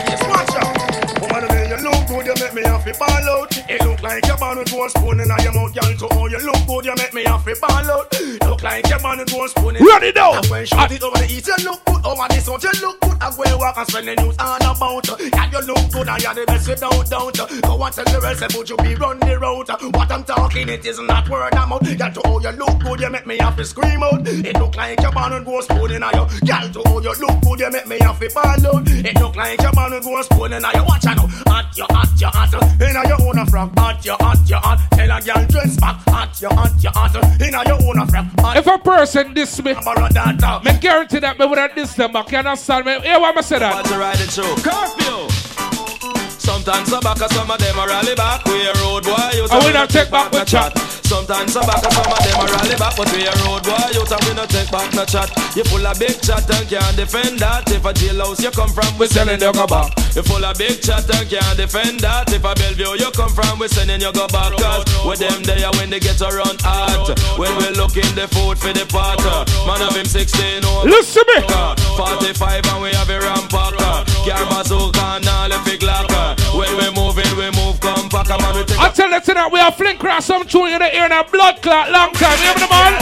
make me have to ball out. It look like you're born with one spoon in your mouth, girl. To how you look good, you make me have to ball out. Look like you're born with one spoon in Ready now. And when shoot it ah. over the east, you look good. Over the south, you look good. I go and walk and spend the news all about. And you look good, and you're the best without doubt. Go and tell the rest, about you be run the route. What I'm talking, it is not word of mouth. Girl, to how you look good, you make me have to scream out. It look like you're born with one spoon in your. Girl, to how you look good, you make me have to ball out. It look like you're born with one spoon in your. Watch out now. Hot, you hot, you hot. In your own frock. Hot, you hot, you hot. Tell a girl dress back. Hot, you hot, you hot. In your own frock. Hot, If a person diss me, Baradata. me guarantee that me would have diss them back. You understand me? Hear what I say that? Want to ride it through curfew. Sometimes some back, some of them a rally back. We a road boy, you And we not take back no chat. Sometimes some back, some of them a rally back, but we a road boy, you and we not take back no chat. You full of big chat and can't defend that. If a jailhouse you come from, we sending you go back. You full of big chat and can't defend that. If a Bellevue you come from, we sending you go back. Cause with them there when they get around hot. When we looking the food for the pot. Man of him 16 over. Listen me. 45 and we have a rampacker. Car bazooka and all the big locker. When we moving, we move compact. I'm on the I tell you tonight, we are fling cross some tune in the ear and a blood clot long time. You hear me, the man?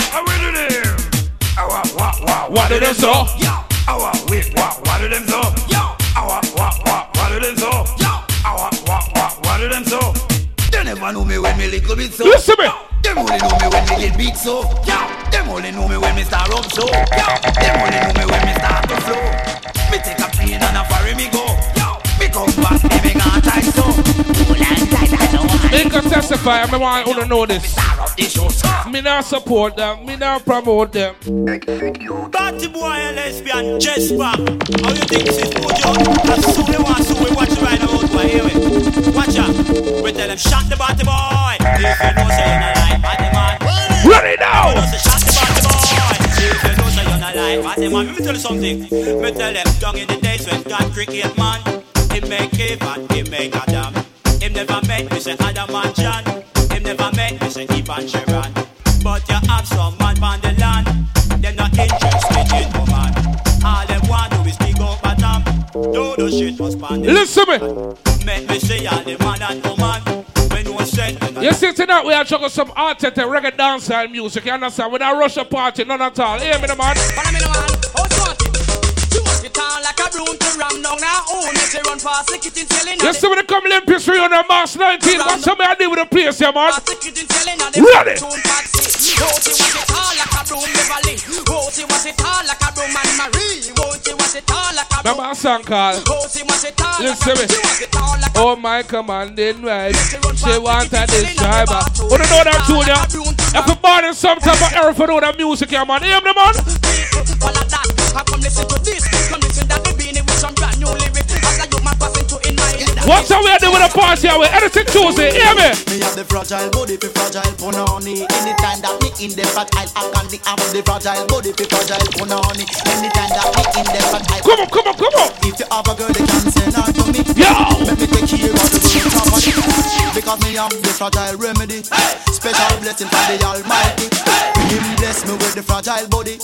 What did them so? Awa, wait, what, what do them so? Awa, what, what, what do them so? Awa, what, what, what do them so? They never know me when me little bit so. Listen me. Them only know me when me get big so. Them only know me when me start up so. Them only know me when me start to flow. Me take a plane and a ferry me go. Me come back, me me gone tight so. Pull and tight, I know Me can testify, I want you to know this. Me not support them, me not promote them. Party boy and lesbian, Jesper. How you think this is Mojo? As soon as want to we watch right now, boy, here we. Watch out. We tell them, shot the party boy. If you know say you're not like party man. Now. We know say shot the party boy. If you know say you're not like party man. Let me tell you something. Me tell them, down in the days when God create man, he make Eve and he make Adam. Him never make me say Adam and John. Him never make me say Eve and Sharon. But you have some man on the land. They're not interested in woman. All them want do is dig up bottom. Do the shit was pan the Listen me. Make me say all the man and woman. No set, You see tonight we are juggle some art and reggae dancehall music. You understand? We not rush a party, none at all. Hear me, the man. It run past the kitchen telling You see when they come Olympics for you on the March 19, what's something I do with the place, yeah, man? Ready? Won't you want it all like a broom, Beverly? Won't you want it all like a broom, Anne Marie? Won't you want it all like a broom? Remember a song called Won't you want it all like a me. broom? You want it all like Oh my commanding wife, she wanted this driver. Who don't know that tune, yeah? If you born in some type of era for know that music, yeah, man. Hear me, man? All of that, I come listen to this. Come listen that we with some brand new lyrics. As I do my passing to in my head. What's how we are doing a party with anything Tuesday, hear me? Me have the fragile body for fragile punani. Anytime that me in the fat, I'll act and the have the fragile body for fragile punani. Anytime that me in the fat, I'll Come on, come on, come on. If you have a girl, they can send her to me. Yo! Let me take care of the properly. Because me have the fragile remedy. Special blessing from the Almighty. Him bless me with the fragile body.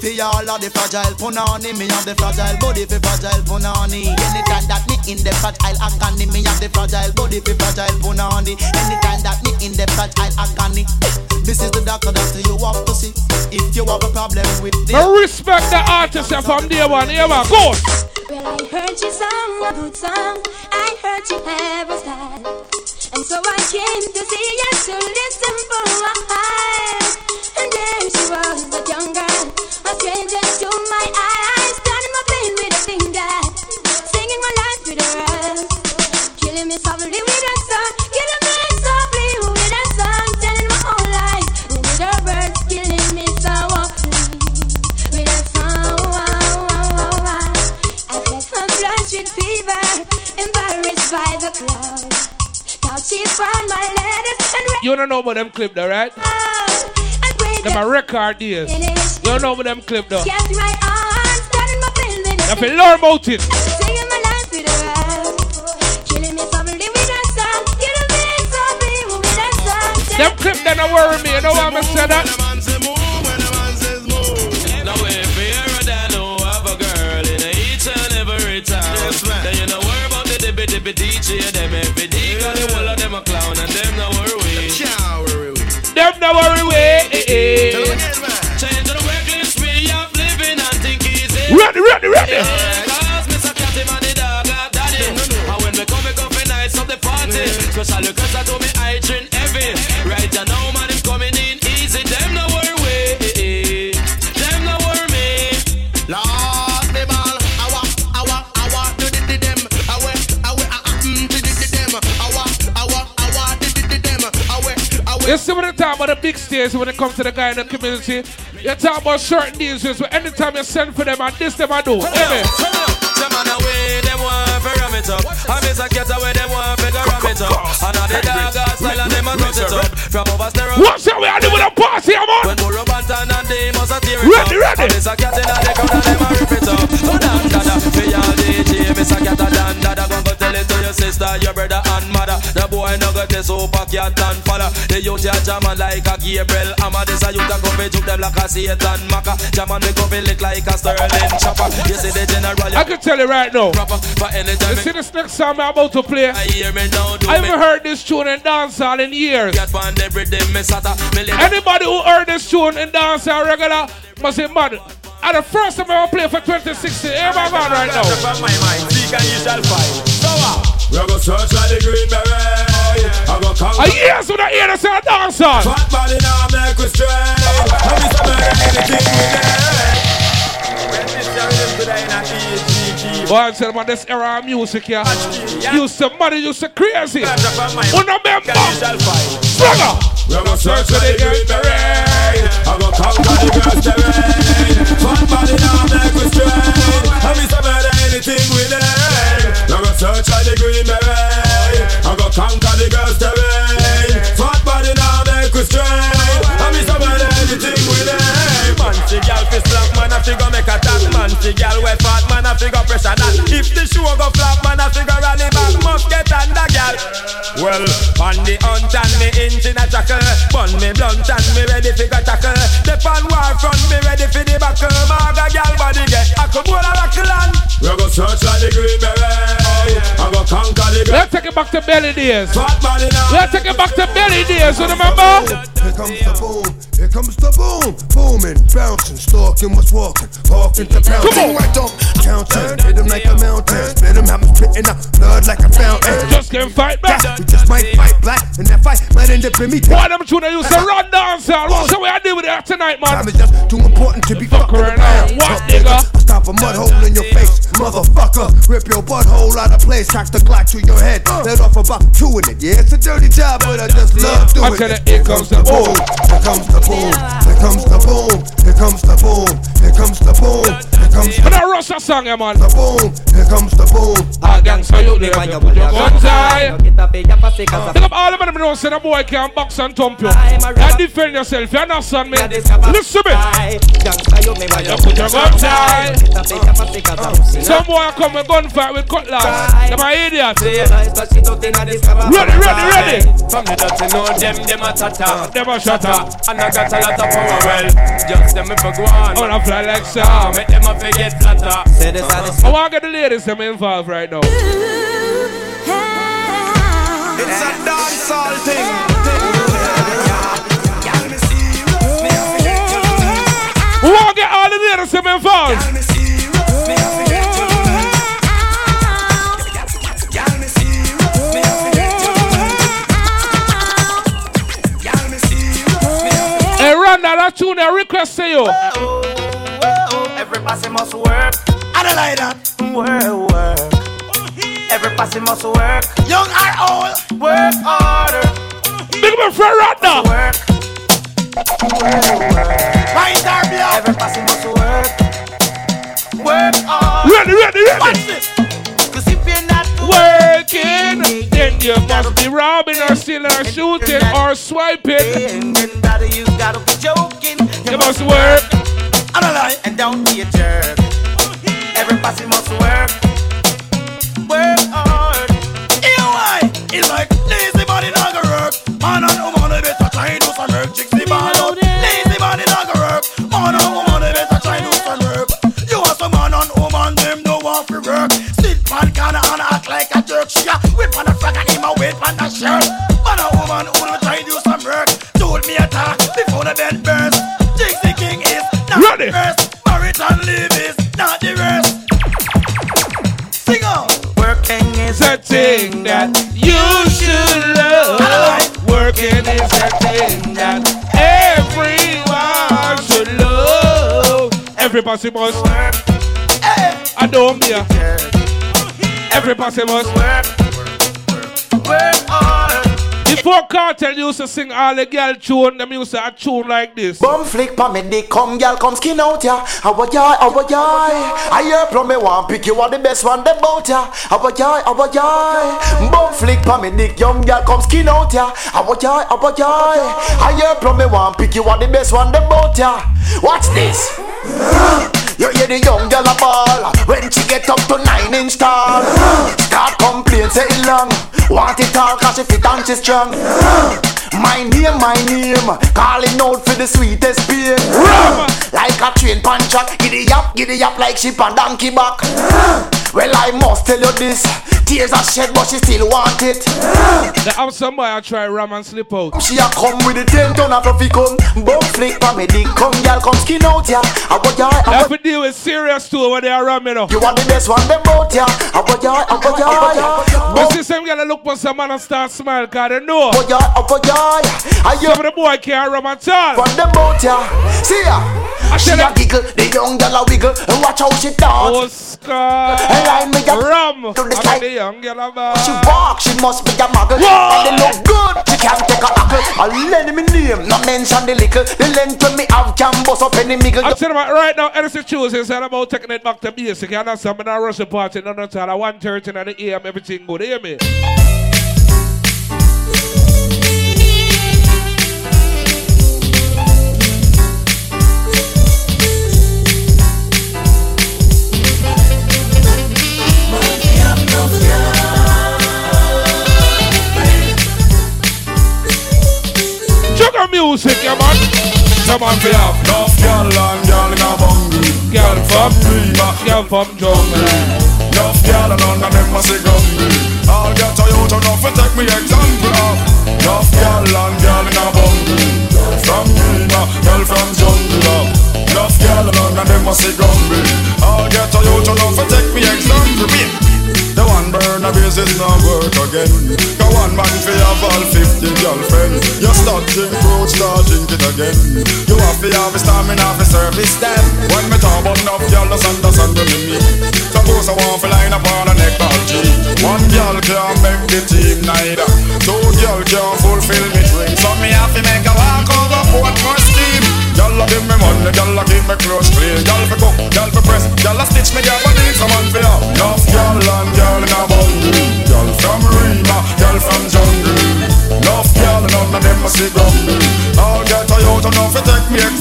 For all of the fragile punani, me have the fragile body for fragile punani. Anytime that me in the fat, I'll agony. Me have the fragile body for fragile punani. Anytime that me in the fat, I'll agony. This is the doctor that you have to see. If you have a problem with the I respect the artist yeah, from day one, hear me? Go! Well, I heard you song a good song. I heard you have a style. And so I came to see you to listen for a while. And there she was, that young girl, a stranger to my eyes. You don't know about them clip though, right? Them a record days. You don't know about them clip though. Kept my arms, started my pain You feel learn about it. Taking my life with a ride. Killing me softly with a song. Killing me softly with a song. Them clip they don't worry me. You know why I say that? Now if you ever done know of a girl in each and every town, then you know worry about the dippy dippy DJ, them every day, a clown and them no worry. Them no worry way. Eh, eh. Change the reckless way of living and think easy. Ready, ready, ready. Yeah, cause Mr. Catty man the dog got daddy. And when we come, we come for nights of the party. Special see when they talk about the big stage when it comes to the guy in the community, you talk about certain deals where anytime you send for them and this them I do. Hear me? Them on the them want to ram it up. I miss a cat away, them want to ram it up. And now the dog got style and them a touch it up. From over stereo. What's that we are doing a party, I'm on? When Banton and they must a tear it Ready, up. ready. And miss a cat in the crowd and them a rip it up. Dan, dada, for y'all DJ, miss a cat a dan, dada. Go go tell it to your sister, your brother and mother. The boy no got this super cat and follow. The youth ya jamming like a Gabriel Amma. This a youth a come fi juke them like a Satan Maka. Jamming me come fi lick like a Sterling chopper. You see the general. I can tell you right now. But anytime You see this next song I'm about to play? I hear me now, do I haven't heard this tune in dancehall in years. Get one every day, me sata. Me live Anybody who heard this tune in dancehall regular must say, mad. and the first time I ever play for 2016, hear my man right now. From my mind, seek and you shall find. So uh, We go search like the green beret. I go conquer. A years when I hear this in dancehall. Fat body now make we straight. I miss a murder anything we get. Boy, I tell man, this era of music here, used to money, used to crazy. Una member, brother. We go search like the green beret. I go conquer the girls terrain. Fat body now make we straight. I miss a murder anything we get. We go search like the green beret. I go conquer the girls terrain. Fat body now make we straight. I miss a murder anything we get. Man, fi gal fi a fi go make a tap Man, fi gal we fat, man, a fi go pressure that If the shoe go flop man, a fi go rally back Must get under, gal Well, on the hunt and me inch in a jackal Bun me blunt and me ready fi go tackle The pan war front, me ready fi the buckle Maga gal body get a couple of rockle and We go search like the green beret. I go conquer the girls. Let's take it back to belly days. Fat body now. Let's take it back to belly days. You remember? Here comes the boom, here comes the boom, booming, bouncing, stalking, what's walking, walking to pouncing. Come on. Right up, counting, hit him like a mountain, spit him, have him spitting out blood like a fountain. Just can't fight back. We just might fight black, and that fight might end up in me. Boy, them tune used to run dancehall. What's the way I deal with that tonight, man? Time is just too important to be fucking around. What, nigga? I stop a mud hole in your face, motherfucker. Rip your butthole out of place, track the Glock to your head. Let off about two in it. Yeah, it's a dirty job, but I just love doing I tell it. here comes the boom. Here comes the boom. Here comes the boom. Here comes the boom. Here comes the boom. Here comes But the I rush that song, yeah, man. the boom. Here comes the boom. A gangster, you live and you put your guns high. Think of all of them know say the boy can box and thump you. And defend yourself, you understand me? Listen to me. You put your guns high. Some boy come with gunfight with cutlass. Them are idiots. Ready, ready, ready. From the dirty know them, them a tata Them a shatter. And I got a lot of power, well Just them if I go on I wanna fly like Sam. Make them a forget flatter Say this and this I want to get the ladies them involved right now. It's a dancehall thing. We want to get all the ladies them involved. Hey, Randa, that tune I request to you. Every passing must work. I don't like that. Uh, work, work. Every passing must work. Young or old. Work harder. Big my friend right now. Work, work. Mind our blood. Every passy must work. Work hard. Ready, ready, ready. Watch this. Working, then you must be robbing or stealing or shooting or swiping. you gotta be joking. You must work. I don't lie. And don't be a jerk. Every pussy must work. Work hard. Why? It's like lazy body not work. Man and woman, better try do some work. Chicks ball a jerk. Whip on the front and him a whip on the shirt. Man and woman who don't try do some work. Told me a talk before the bed burst. Jixie King is not Ready. the first. Marital leave is not the rest. Sing on. Working is a thing that you should love. Working is a thing that everyone should love. Everybody must work. I don't care. Everybody must work. Work hard. Before Kartel used to sing all the girl tune, them used to a tune like this. Bum flick pa me dick, come girl, come skin out ya. How ya, how ya? I hear from me one pick you are the best one them bout ya. How ya, how ya? Bum flick pa me dick, young girl, come skin out ya. How ya, how ya? I hear from me one pick you are the best one them bout ya. Watch this. You hear the young girl a ball When she get up to nine inch tall. Start complain, say it long. Want it all cause she fit and she strong. My name, my name. Calling out for the sweetest pain Like a train pan track. Giddy up, giddy up like sheep on donkey back Well I must tell you this. Tears are shed but she still want it. Now have somebody I try ram and slip out. She a come with the ten ton of fluffy cum Bum flick pa me dick. Come girl come skin out ya I want ya, I want deal with serious too when they are ramming up. You are the best one them bout ya I want ya, I want ya, I You see some girl look for some man and start smile cause they know. want ya, I want ya Some of the boy can't ram at all. From them bout ya See ya She a giggle, the young girl a wiggle And watch how she dance Oscar And I make a Rum to the I sky the young girl a She walk, she must be a muggle And they look good, she can't take a apple I'll lend me name, not mention the liquor The length when me have can bust up any miggle I'm telling you what, right now, Edison chooses and about taking it back to basic. You understand? I'm not rushing party, none at all. At 1.30 in the AM, everything good. Hear me? Music, yeah, man. Come on, be up. Enough girl and girl in a bungle. Girl from River, girl from jungle. Enough girl and none of them must be gummy. I'll get a youth enough to take me example of. Enough girl and girl in a bungle. Girl from River, girl from jungle. Enough girl and none of them must be gummy. I'll get a youth enough to take me example. The burn of not work again. The one man fi have all 50 girlfriend. You start drink fruit, start drink it again. You have to have stamina fi service them. When me talk about enough girl, just understand me. Suppose I want to line up on a neck or G. One girl can't make the team neither. Two girl can't fulfill me dream. So me have to make a walk over port for a give me money, a keep me clothes clean. Girl fi cook, girl fi press, a stitch me, a need some man fi have. Enough girl and girl in a bundle. Girl from Rima, girl from jungle. Enough girl, none of them must be grumble. I'll get a youth enough to take me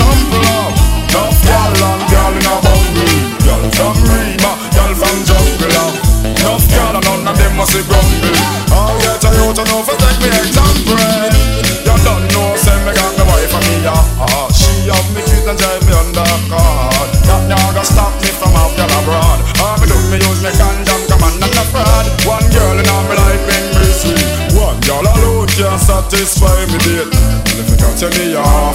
satisfy me date. If you me off,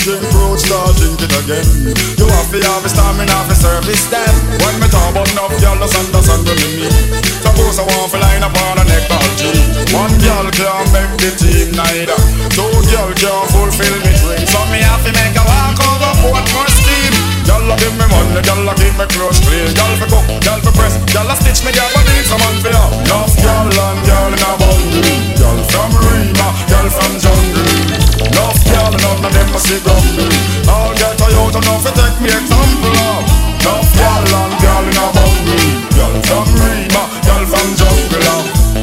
drink road, start drink it again. You have to have a stamina for service them. When me talk about enough girl, just understand what me mean. Suppose I want to line up on a neck or G. One girl can't make the team neither. Two girl can't fulfill me dream. So me have to make a walk over port for steam. Girl a give me money, girl a keep me clothes clean. Girl for cook, girl for press, girl a stitch me, girl for need some man for ya. Enough girl and girl in a bundle. Girl from Rima, girl from jungle. Enough girl, none of them must see grumble. All get Toyota, enough to take me example of. Enough girl and girl in a bundle. Girl from Rima, girl from jungle.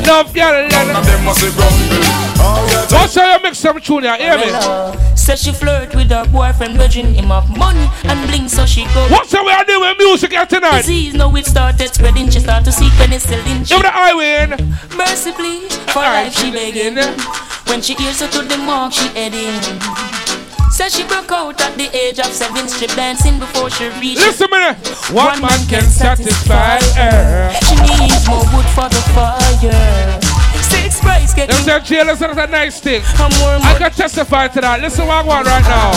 Love girl, None of them must see grumble. All get What's how you mix some tune here? Hear me? Said she flirt with her boyfriend, virgin him of money and bling, so she go. What's how we are doing with music here tonight? Disease, now it started spreading. She start to see penicillin. Give me the highway in. Mercifully, for life she begging. When she hears her to the mark, she heading. Said she broke out at the age of seven, strip dancing before she reached. Listen me. One man can satisfy her. She needs more wood for the fire. Six price Them getting. say jailers are a nice thing. I'm more I can testify to that. Listen what I want right now.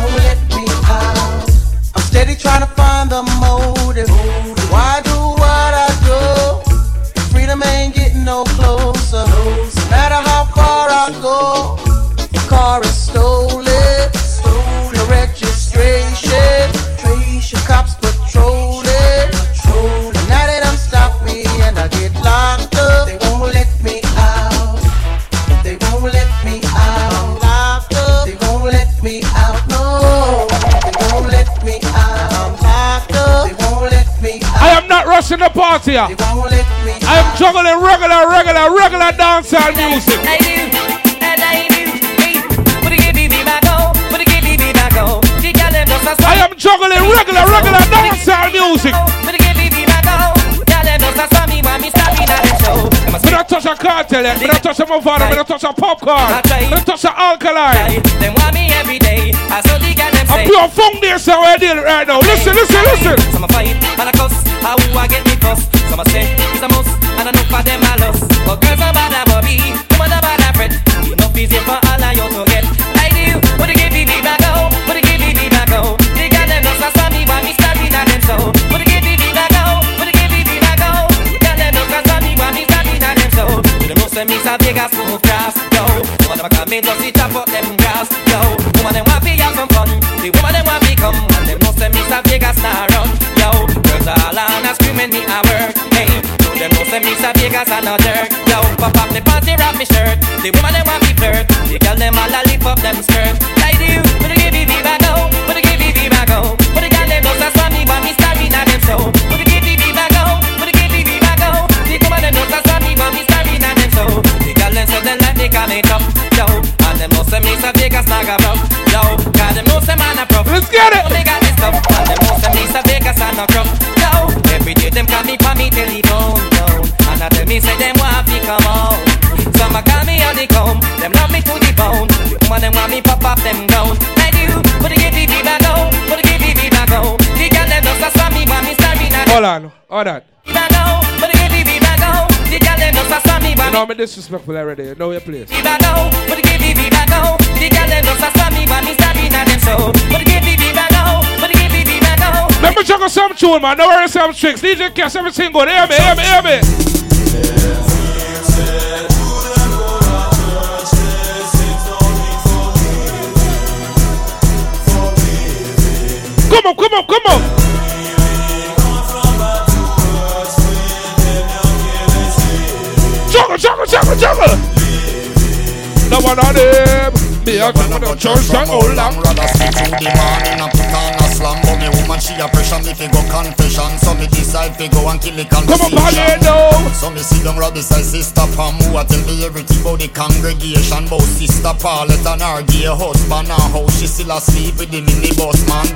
won't let me out. I'm steady trying to find the motive. Party. here. They won't let me I am juggling regular, regular, regular dancehall music. I do, and I do. Hey, put a give me back go, put a give me back go. The girl them just a I am juggling regular, regular dancehall music. Me back go. Girl them just a saw me when me stop in at the show. Them a Me don't touch a Kartel, eh? me don't touch a Mavado, me don't touch a Popcaan, me don't touch a alkaline. Them want me every day. I saw the girl them I'm say. pure foundation where I deal right now. Listen, listen, listen. Some a fight and a cuss, how I get me cuss. Some say it's a must, and enough for them a loss. But girls are bad a bobby, woman are bad a fret. Enough easy for all of you to get. I do, but the give me back go, but the give me back go. The girl them just a saw me when me starting at them so. But the me back go, but the me back go. Girl them me me at them so. Know me grass, yo. Woman them a come in just to chop up them grass, yo. Woman them want to have some fun, the woman them want to come and them know say me sa Vegas nah me sa Vegas and a jerk, yo. Pop up the party, wrap me shirt. The woman them want me flirt, the girl them all a lift up them skirt. I do, but the give me viva go, but the give me viva go. But the girl them just a saw me when me starting at them so. But give me viva go, but give me viva go. The woman them just a saw me when me starting at them so. The girl them say them like me call me top, yo. And them know say me sa Vegas nah go rough, yo. Cause them know say man a prof. Let's get it. They got me stuff, and them know say me sa Vegas and no crop, yo. Every day them call me for me telephone, yo. And I tell me say them want me come on. Some a call me on the comb, them love me to the bone. The woman them want me pop up them down. I do, but give me viva go, but they give me go. The girl them just a saw me when me at Hold on, hold on. viva go, but they give me viva go. The girl them just a saw me when You know me disrespectful already. You know your place. viva go, but they give me viva go. The girl them just a saw me when me starting at them so. But they give me go, but Let me juggle some tune, man. Don't worry, some tricks. DJ Cass, everything good. Hear me, hear me, hear me. Come on, come on, come on. Juggle, juggle, juggle, juggle. No one of them. Me come to the church and hold on. Rather sleep through the morning and put on a slam But me woman she a pressure me fi go confession. So me decide fi go and kill the conversation Come on, Palino. So me sit down right beside sister Pam Who a tell me everything about the congregation. About sister Paulette and her gay husband And how she still asleep with the minibus man.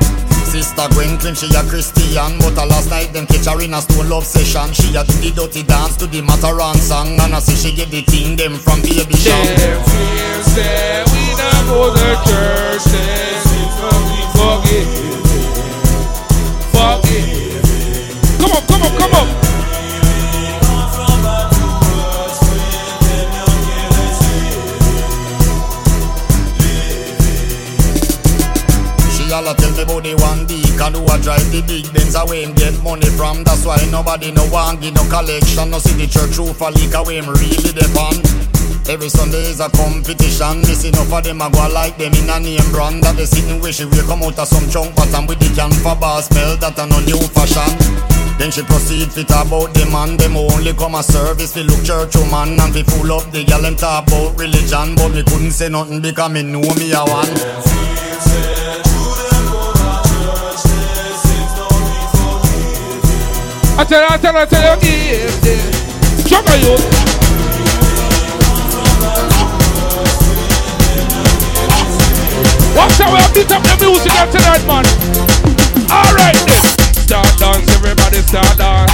Sister Gwen claim she a Christian But a last night them catch her in a stone love session. She a do the dirty dance to the Mataran song And I see she get the thing them from baby shop. Them fears say we not go to church, come on. Y'all tell me about the one and who I drive the big Benz away and get money from That's why nobody no want give no collection No see the church roof a leak away him really depend Every Sunday is a competition. Missing enough of them, a go like them in a name brand. That they sitting where she will come out of some chunk pattern with the can for bar smell that a no new fashion. Then she proceed fit about the man Them only come a service fi look church woman And fi full up the gal them talk about religion But me couldn't say nothing because me know me a one I tell you, I tell you, I tell you, give them. Jump on you. Watch how we beat up the music tonight, man. Alright then. Start dance, everybody start dance.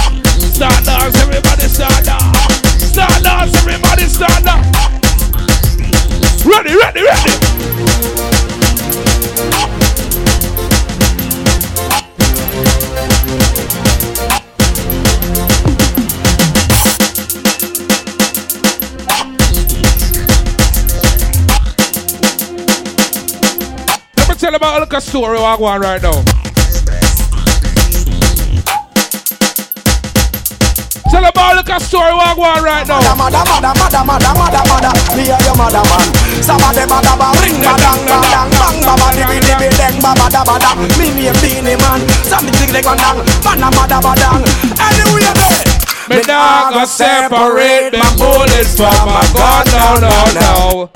Start dance, everybody start dance. Start dance, everybody start dance. Ready, ready, ready. Tell about a little story I on right now. Tell about a little story what I go on right now. Mother, mother, mother, mother, mother, mother, me and your mother man. Some of them mother ba ring ba dang ba dang bang ba ba di bi di bi dang ba ba da ba da. Me name Beenie Man. Some me dig like a dang, man a mother ba dang. Anyway there. Me dog go separate my bullets from my gun. No, no, no.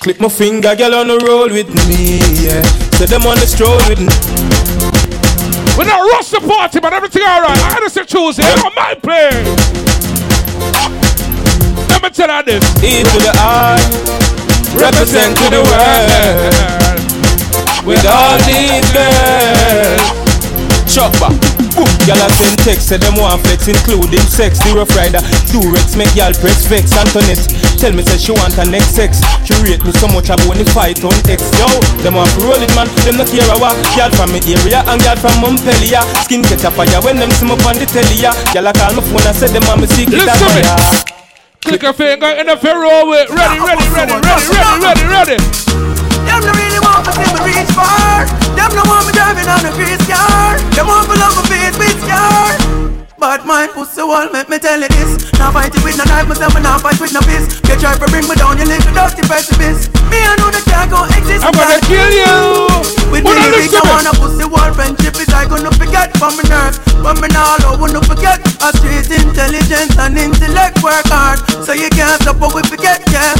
Click my finger, girl on the roll with me, yeah. So them on the stroll with me. We don't rush the party, but everything alright. I to choose it. It's On my play. Let me tell you this. E to the I, represent to the world. With all these girls. Chopper. Ooh, Y'all a send text, say them want flex, including sex. The rough rider, do Rex, make y'all press vex. Antoinette, tell me say she want her next sex. She rate me so much, I wanna fight on X. Yo, them want to roll it, man. Them not care what. Y'all from me area and y'all from Montpellier. Skin catch a fire when them see me on the telly. ya. Y'all a call my phone and say them want me secret Listen me. admirer. Click a finger in the roll with. Ready, ready, ready, ready, ready, ready, ready. Them no really want to see me reach far. Them no want me driving on a grease car. Them want me love my face with scar. But my pussy wall make me tell you this. Now fight it with no knife, myself and now fight with no fist. You try to bring me down, you little dirty precipice. Me I know that can't go exist. I'm gonna kill you. With me I listen want a pussy wall friendship is I gonna forget. From my nerves But me now I wanna forget. A street intelligence and intellect work hard. So you can't stop what we forget, yeah.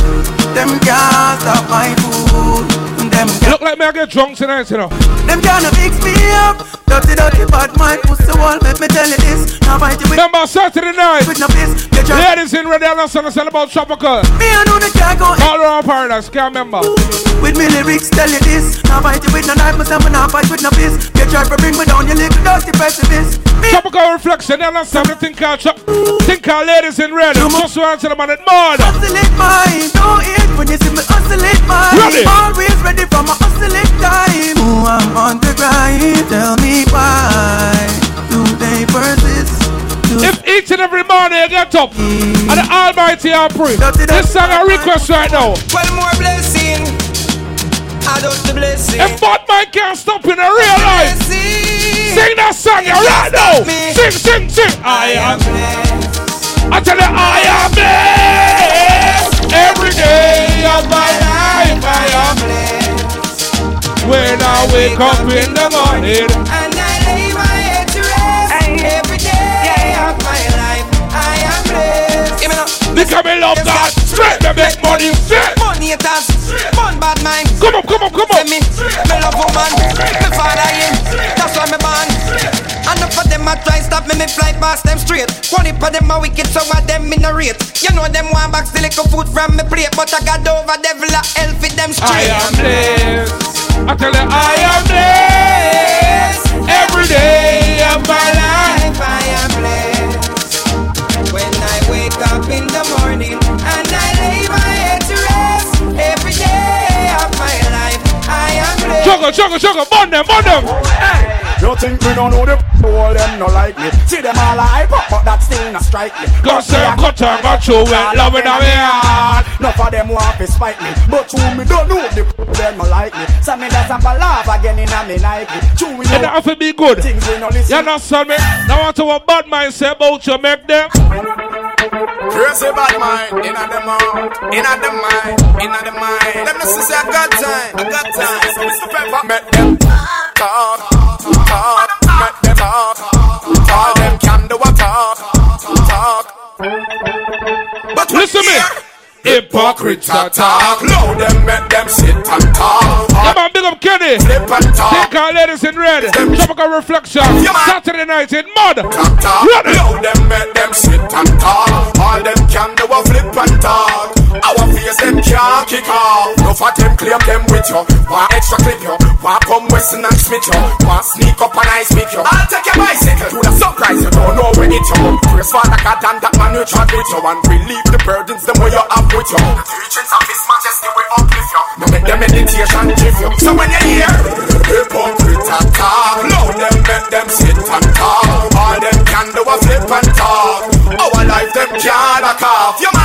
Them can't stop my food Them Look like me I get drunk tonight, you know. them gonna fix me up. Dirty, dirty, bad mind, pussy wall. Let me tell you this. Now fight you with Remember Saturday night. with no piss. Get your Ladies in Red Island, son, all about tropical. me, I know the go All around paradise, can't remember. with me lyrics. Tell you this. Now fight you with no knife, myself, and now fight with no piss. Get your bring me down, you little dirty pessimist. Tropical reflection, you understand the thing called chop. Think called ladies in red. Just to answer them on it more. Oscillate mind, don't hate when you see me oscillate mind. Ready. Always ready for my oscillate time. Ooh, I'm on the grind. Tell me why do they persist? If each and every morning you get up and the Almighty I pray, this song I request right now. One more blessing. I don't the blessing. If bad man can't stop in a real life, sing that song you right now. Sing, sing, sing. I am blessed. I tell you, I am blessed. Every day of my life, I am blessed. When I wake up in the morning, And I lay my head to rest. Every day of my life, I am blessed. Give me now. because me love God, straight me make money, straight. Money haters, fun bad mind. Come on, come on, come on. me, me love woman, me father him. That's why me born. And enough of them a try stop me, me fly past them straight. One heap of them a wicked, some of them in a rate. You know them want back the little food from me plate, but I got over devil a hell for them straight. I straight. am blessed. I tell you, I am blessed. Every day of my life. I am blessed. When I wake up in the morning and I lay my head to rest. Every day of my life, I am blessed. Juggle, juggle, juggle, burn them, burn them. You think me don't know the All them no like me. See them all hype up, but that still not strike me. Go say I cut and got you well, love it of heart. Enough of them want to spite me, but who me don't know the them no like me. So me that's a laugh again in a me Nike. True we know have to be good. things we no listen. You understand me? Now want to what bad mind say about you, make them. Crazy bad mind, in the mind, in the mind, in the mind. Them just say I got time, I got time. So Mr. Pepper, make them talk, talk, make them talk. All them can do a talk, talk. But Listen me. Hypocrites a talk, loud them make them sit and talk. Come on, big up Kenny. Flip and talk. Take our ladies in red. Tropical reflection. Saturday night in mud. talk. Ready? Loud them make them sit and talk. All them can do a flip and talk. Our face them can't kick off. No for them claim them with you. Want extra clip you. Want come Western and Smith you. Want sneak up and I speak you. I'll take your bicycle to the surprise. You don't know where it you. Praise Father God and that man you chat with you. And relieve the burdens them where you have with you. The teachings of His Majesty will uplift you. No make them meditation give you. So when you hear hypocrite talk, loud them make them sit and talk. All them can do a flip and talk. Our life them can't a cough. You?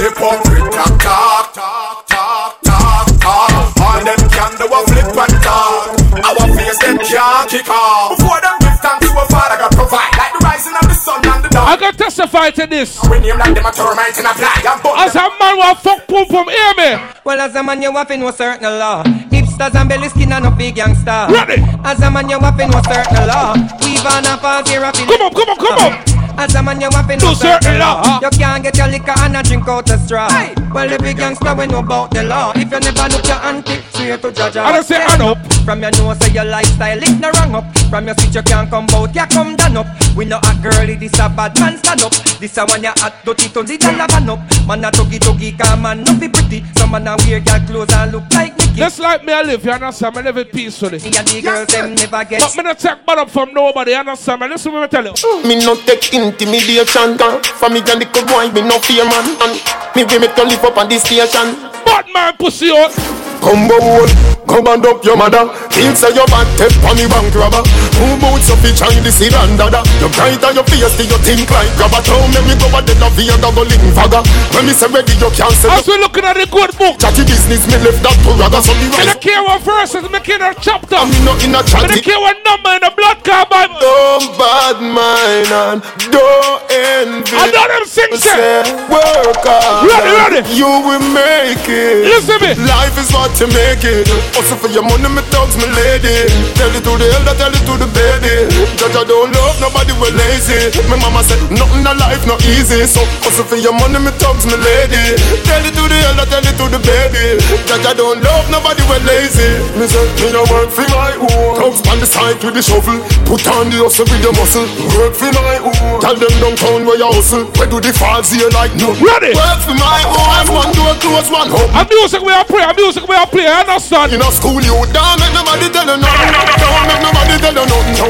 Hypocrite talk, talk, talk, talk, talk, talk. All them can do a flip and talk. Our face them can't kick off. Before them give thanks to a Father God provide, like the rising of the sun and the. I can testify to this. We name like them a termite in a fly As a man want fuck pum pum, hear me. Well, as a man, you have to know certain law. Hipsters and belly skin and no big gangster. Ready. As a man, you have to know certain law. Even a false here a Come on, come on, come on. As a man, you have to know Do certain law. You can't get your liquor and a drink out the straw. Well, the big gangster we know about the law. If you never look your auntie, straight to judge. I don't say hand up. From your nose, say your lifestyle, it no wrong up. From your switch, you can't come out, you come down up. We know a girlie, this a bad man stand up. This a one you hot, dirty to the dollar van up. Man a tuggy tuggy, come man, no be pretty. Some man a wear girl clothes and look like Nicky. Just like me, I live, you understand? I live it peacefully. Me and the girls, them never get. But me not take bad up from nobody, you understand? Me listen what me tell you. Me no take intimidation gun For me a little boy, me no fear man And me way me to live up on this station Bad man pussy out Combo hole, come and up your mother Feel say your bad tip on me bank robber Two boots of each eye, this is dada You bright on your face, do you think like grabber Tell me me go a dead of you, double in fagger When me say ready, you can't say As we looking at the good book Chatty business, me left that to rather So Me the rise don't care what verses, me care chapter. Me not in a Me don't care what number in the blood car Bible. Don't bad mind and don't envy I know them sing say. work hard Ready, ready. You will make it Listen me. Life is what you make it. Also for your money, me thugs, me lady. Tell it to the elder, tell it to the baby. Judge, I don't love nobody, we lazy. My mama said, nothing in life not easy. So also for your money, me thugs, me lady. Tell it to the elder, tell it to the baby. Judge, I don't love nobody, we lazy. Me say, me no work for my own. Thugs on the side with the shovel. Put on the hustle with your muscle. Work for my own. Tell them downtown where you hustle. Where do the falls here like no? Ready. Work for my own. One door close, one home. A music we are a music we are play, you understand? in a school, you don't make nobody tell you nothing. Don't make nobody tell you nothing. No,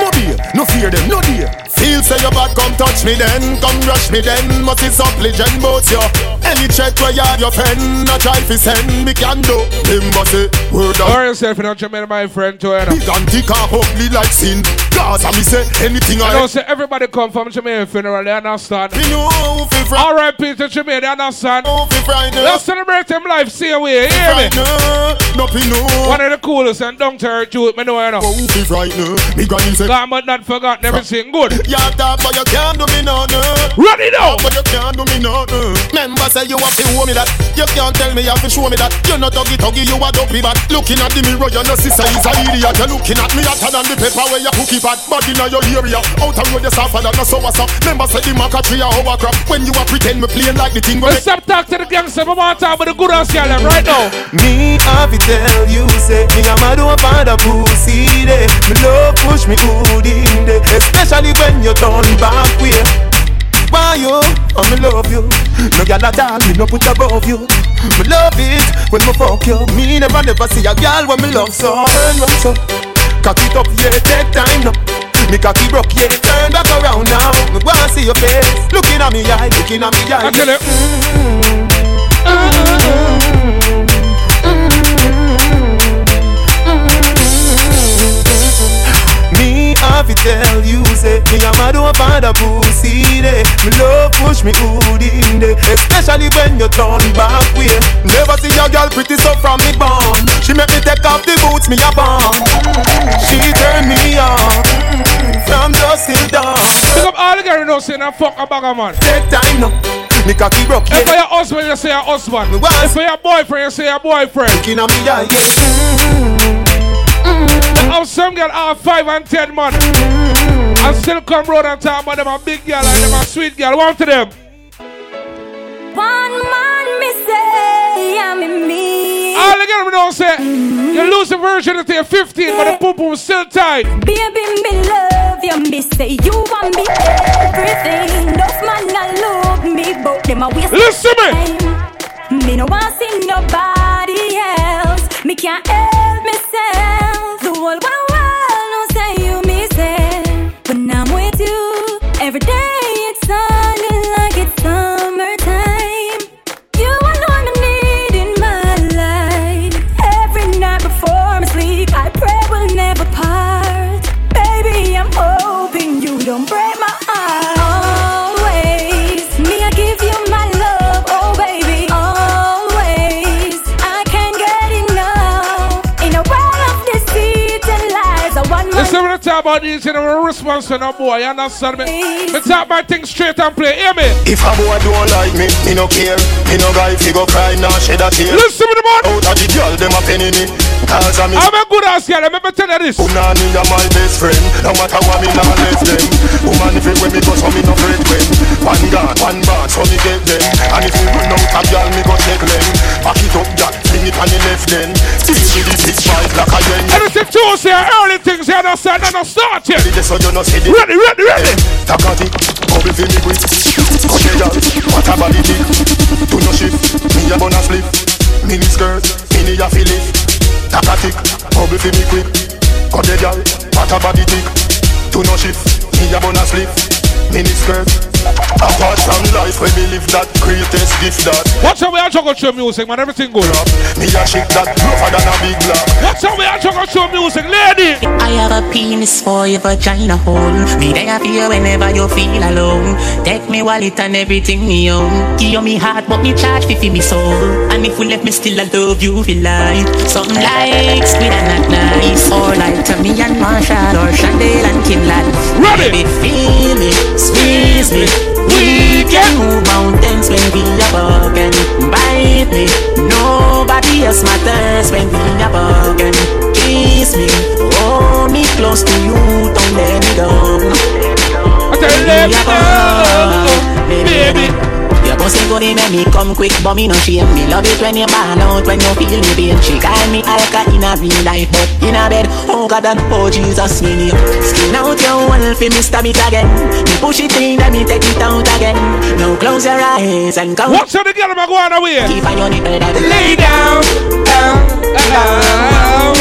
no dear, no fear them, no dear. Feel say your bad, come touch me then, come rush me then. Must be some legend both you. Any check where you have your friend, a try fi send me can do. Him must say word of Or yourself, you know, Jamaica, my friend, too, you know. big and thick and ugly like sin. Cause I me say anything I I know, say everybody come from Jamaica funeral, you understand? Me know who fi frighten, R.I.P. to Jamaica, you understand? who fi frighten. Let's celebrate him life, see a way, hear me? No know. One of the coolest and down to earth youth, me know, you know. Who fi frighten? Me granny say. God, but not forgotten everything good. You talk but you can't do me nothing. Ready now! But you can't do me nothing. Remember say you have to show me that. You can't tell me you have to show me that. You're not doggy doggy, you a dopey bat. Looking at the mirror, you know sister is a idiot. You're looking at me hotter than the pepper where you cookie pot. Body in your area, out of road you suffer that no so what's up. Remember say the maca tree a overcrop. When you a pretend me playing like the thing go Well, stop talk to the gangster, I want to talk with the good ass girl right now. Me have to tell you say Me am a mad over find a pussy day Me love push me hood in day Especially when you turn back way Why you? Me love you No girl at all me no put above you Me love it when me fuck you Me never never see a girl when me love so Turn round so Cock it up yeah take time now me cocky broke, yeah, turn back around now. Me wanna see your face, looking at me eye, looking at me eye. I tell you. Me have to tell you, say, Me a mad over the pussy there. Me love push me hood in there. Especially when you turn back way. Never see a girl pretty so from me born. She make me take off the boots me a born. She turn me on. From dusk till dawn. Pick up all the girls you know saying I'm fuck a bag of man. Take time now. Me cocky broke If for your husband, you say your husband. If for your boyfriend, you say your boyfriend. Looking at me, yeah, mm-hmm. How some girl are five and ten man and still come road and talk about them a big girl and them a sweet girl. One to them. One man me say I'm in me. All the girls don't say you lose the virginity at 15, but the poo poo still tight. Baby, me love you, me say you want me everything. Enough man I love me, but them a waste Listen me. Me no want see nobody else. Me can't help myself. The talk about you know, a response to no boy, you understand me? Me talk my things straight and play, hear me? If a boy don't like me, me no care. Me no guy fi go cry, nah shed a tear. Listen to the man. Out of the girl, them a penny me. Cause I'm I'm a good ass girl, let me tell you this. Unani are my best friend. No matter what me nah left them. Woman if it when me go so me no afraid when. One guard, one bar, so me get them. And if you run out of girl, me go take them. Back it up, that it on the left then. Still with the six five like a yen. Anything Tuesday, early things, you understand? And I start yet. Ready, so you know see Ready, ready, ready. Takati, bubble fi me quick. Okay, girl, what a body tick. Do no shift, me a bun a flip. Mini skirt, mini a fillet. Takatik, bubble fi me quick. Okay, girl, what a body tick. Do no shift, me a bun a slip. Mini skirt. Apart from life, when we live that greatest gift that. Watch how we are juggle show music, man. Everything good. Me a shit that rougher than a big block. Watch how we are juggle show music, lady. I have a penis for your vagina hole. Me there for you whenever you feel alone. Take me wallet and everything me own. Give you me heart, but me charge fi fi me soul. And if you let me still I love you feel like something like squid and not nice. Or like to me and Marshall or Chandel and Kinlan. Ready? Baby, feel me, squeeze me. We can move mountains when we are broken. Bite me, nobody else matters when we are broken. Kiss me, hold me close to you, don't let me go. I tell let me go, baby. Pussy good, it make me come quick, but me no shame. Me love it when you ball out, when you feel me pain. She call me alka in a real life, but in a bed, oh God and oh Jesus, me name. Skin out your wolf, me stab it again. Me push it in, then me take it out again. Now close your eyes and count. Watch how the girl am going away. Keep on your nipple down. Lay down, down, down.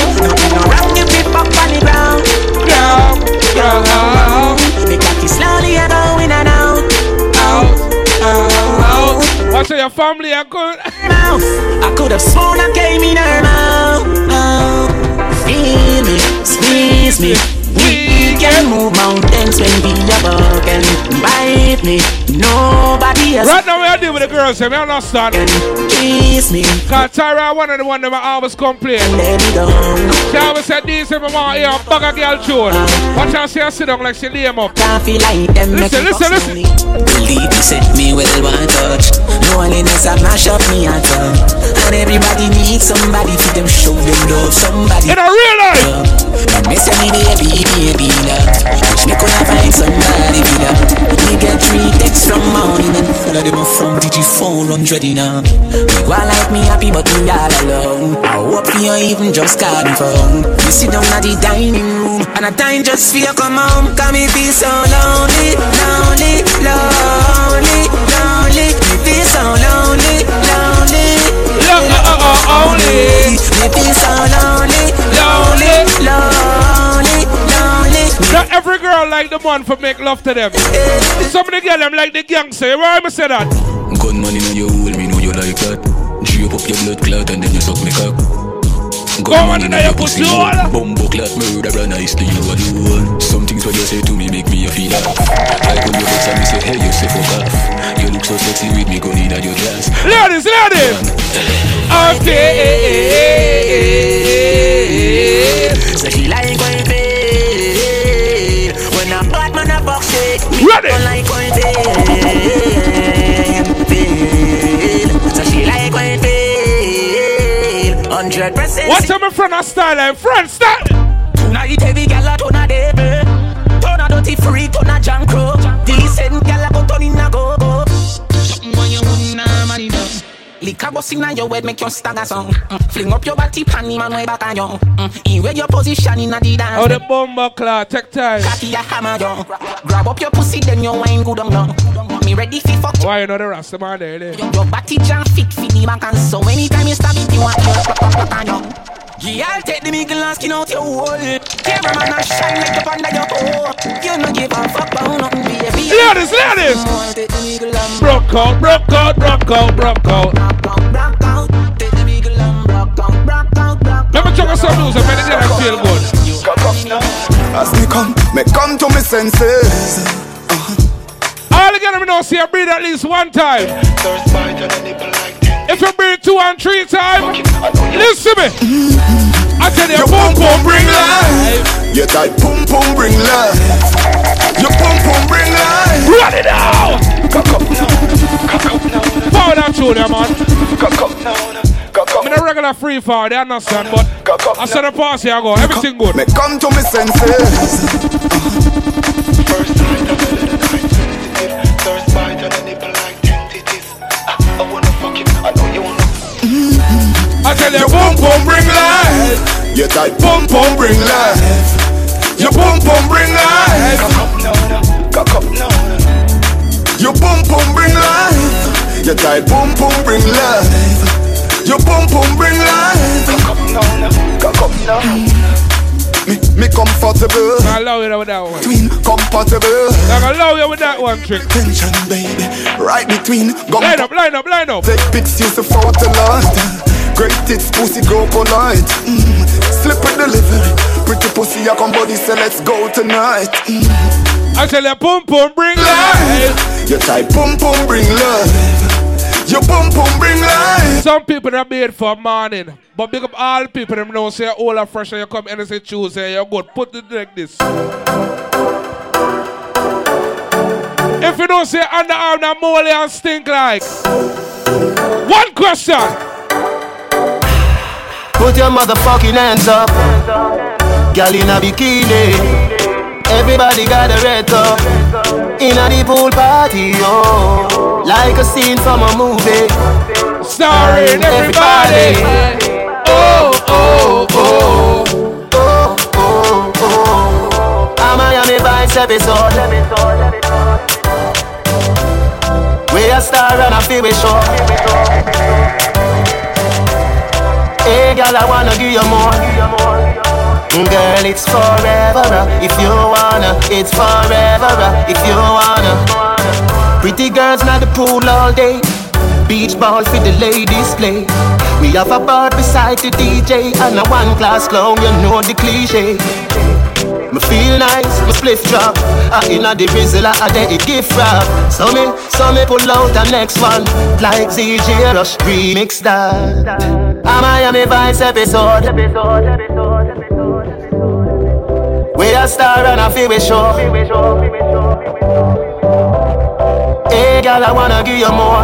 No rock your up on the ground. Ground, ground. Me cocky slowly a Watch how your family are good. I could have sworn I came in her mouth. Feel me, squeeze me. We can move mountains when we are broken. Bite me, nobody else. Right now, we are dealing with the girls, and we understand. Kiss me. Cause Tyra, one of the one that I always complain. Let me go. She always said, this if I want to hear a bag of girl tune. Watch her see her sit down like she lay him up. Can't feel like them Listen, make me listen, fuss listen. me. Believe me, set me well one touch. Loneliness I mash up me at all. And everybody needs somebody to them show them love. Somebody. In a real life. And me say me baby, baby love. Wish me coulda find somebody for that. Me get three texts from morning and all of them are from DG400 now. Me go like me happy but me all alone. I hope you even just call me phone. You sit down at the dining room and a time just for you come home. Cause me feel so lonely, lonely, lonely, lonely. Me feel so lonely. Lonely. Me feel so lonely, lonely, lonely, lonely. Not every girl like the man for make love to them. Some of the girl them like the gangster. Why am I say that? Gun money in your hole, me know you like that. Drip up your blood clot and then you suck me cock. Go on in your pussy hole. Bumbo clat murderer nice to you alone Some things what you say to me make me a feel off Like when you vex and me say hey you say fuck off You look so sexy with me gun inna your glass Ladies, ladies. Okay. So she like when it feel When a bad man a box it Me Ready. Hundred percent What's up, my friend? A style and friend style. Tonight every gal a turn a devil Turn a dirty freak, turn a junk crow Decent gal a go turn in a go-go Something when you wouldn't have money done Liquor bust inna your head make you stagger song mm. Fling up your body panty man way back on you mm. In where your position inna the dance Oh, the bomber clock. Take time. Cocky a hammer you Grab up your pussy then you wine good on you Me ready fi fuck you Why you know the Rasta man there? there? Your body jam fit fi the back and so anytime you stab it you want Girl, take the middle and skin out your hole Cameraman a shine like the under your toe You no give a fuck about nothing, baby Ladies, ladies. Broke out, broke out, broke out, broke out. Let me check out some music, man. It I feel good. As me come, me come to me senses. All together, me know see you breathe at least one time. If you breathe two and three times, listen me. I tell you, boom boom bring life. Your tight pum pum bring life. Your pum pum bring life. Run it out. Power that tune, man. I'm in a regular free fall, they understand, but I said the pass here, I go, everything good. Me come to me senses. Tell you, boom boom bring life. Your tight pum pum bring life. Your pum pum bring life. Your pum pum bring life. Your tight pum pum bring life. Your pum pum bring life. Me, me comfortable. I love you with that one. Twin compatible. I love you with that one trick. Tension, baby. Right between. Line up, line up, line up. Take pics, use the photo lot. Great tits, pussy grow polite. Mm. Slip with delivery. Pretty pussy, I come body, say let's go tonight. Mm. I tell you, boom boom bring life. Your type pum pum bring love. Your pum pum bring life. Some people are made for morning, but big up all people them know say all are fresh and you come and say Tuesday, you're good. Put it like this. If you don't say underarm that molly and stink like. One question. Put your motherfucking hands up. Girl in a bikini. Everybody got a red top. In a the pool party, oh. Like a scene from a movie. Starring everybody. Oh, oh, oh. Oh, oh, oh. A Miami Vice episode. We a star and a feel we show. Hey, girl, I wanna give you more. Girl, it's forever uh, if you wanna. It's forever uh, if you wanna. Pretty girls not the pool all day. Beach ball for the ladies play. We have a bar beside the DJ and a one class clown. You know the cliche. Me feel nice, me spliff drop. I inna the drizzle, I dey it gift wrap. So me, so me pull out the next one like ZJ Rush remix that. A Miami Vice episode. Episode, episode, episode Episode we a star and a feel we show. Hey, girl, I wanna give you more.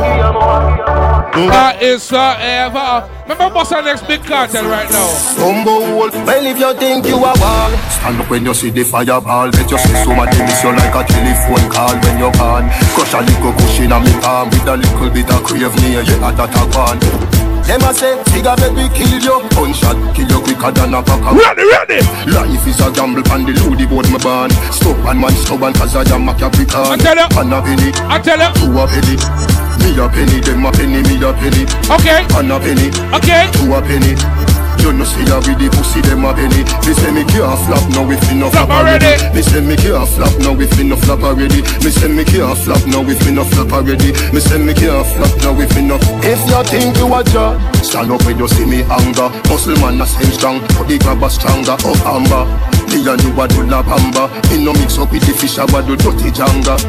That is forever. Remember, what's our next big cartel right now? Humble, well if you think you are one Stand up when you see the fireball Bet you see somebody miss you like a telephone call when you're gone Crush a little cushion on me palm With a little bit of crave near you at that one Them a say, figure we kill you. Gunshot, kill you quicker than a pack of Ready, ready. Life is a gamble and the loody board me born Stop and man stubborn cause I am a Capricorn. I tell you. One a penny. I tell you. Two a penny. Me a penny, them a penny, me a penny. Okay. One a penny. Okay. Two a penny You know see her with the pussy them a penny. Me say me can't flop now if me no flop already. Me say me can't flop now if me no flop already. Me say me can't flop now if me no flop already. Me say me can't flop now if me no. If you think you a job, stand up when you see me anger. Muscle man a same strong, but the grabber stronger. Up amber. Me and you a do la bamba. Me no mix up with the fish, I a do dirty janga.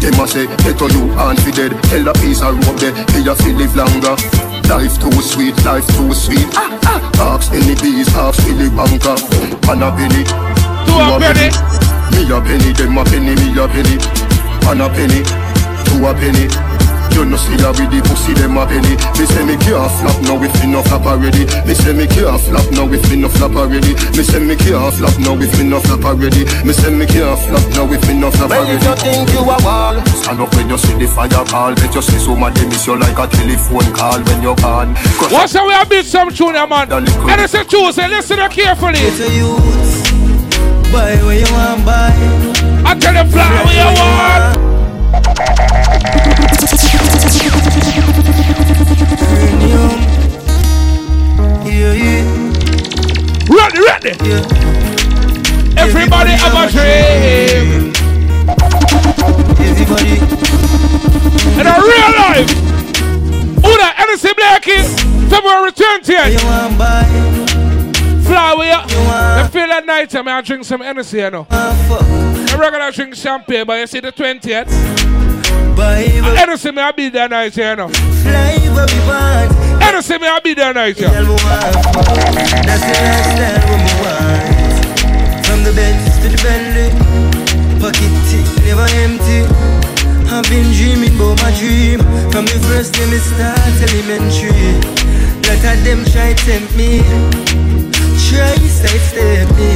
Them a say, better you and fi dead Tell the piece of rope there, me a fi live longer Life too sweet, life too sweet. Ah, ah. Ask any bees, ask Philly Banker Pan a penny, two a penny. Me a penny, them a penny, me a penny. Pan a penny, two a penny you no see her with the pussy, them a penny Me say me can't flop now if me no flop already Me say me can't flop now if me no flop already Me say me can't flop now if me no flop already Me say me can't flop now if me no flop already if you think you a wall, Stand up when you see the fire call Bet you see somebody miss you like a telephone call when you're gone What's how we have beat some tune, man? And it's a choose, and listen carefully. It's a youth. Buy where you want, buy. I tell them fly where you want. Yeah, yeah. Ready, ready. Everybody have a dream. Everybody. In a real life. That? Anderson Blackie. February 20th. Fly with you. I feel that night time I drink some Hennessy, you know. Ah, I regular drink champagne, but you see the 20th. Hennessy, me I be there night, you know. Fly where we want. Hennessy, me I be there night, you That's the lifestyle we me. From the Benz to the Bentley, pocket never empty. I've been dreaming about my dream from the first day me start elementary. Lot of them try tempt me, try sidestep me,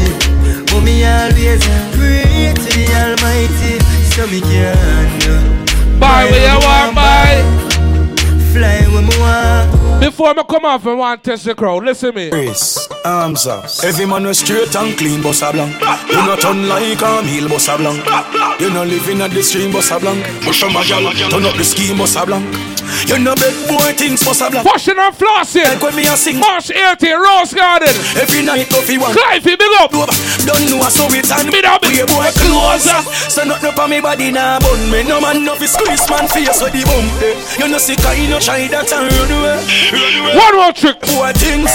but me always pray to the Almighty so me can. Buy where you want, buy. Fly where me want. Before me come off and want to test the crowd, listen me. Grace, arms up. Every man was straight and clean, bossa blanc. You not turn like a meal, bossa blanc. You not living at the stream, bossa blanc. Push on my gal, turn up the scheme, bossa blanc. You know big boy things, bossa blanc. Washing and flossing. Like when me a sing. March 18, Rose Garden. Every night, coffee one. Clive, you big up. Don't know so it and me be boy closer. So nothing me body now, bun me. No man no fi squeeze man face with the bump. eh. You know see kind of shy that and run away. One more trick. Boy things.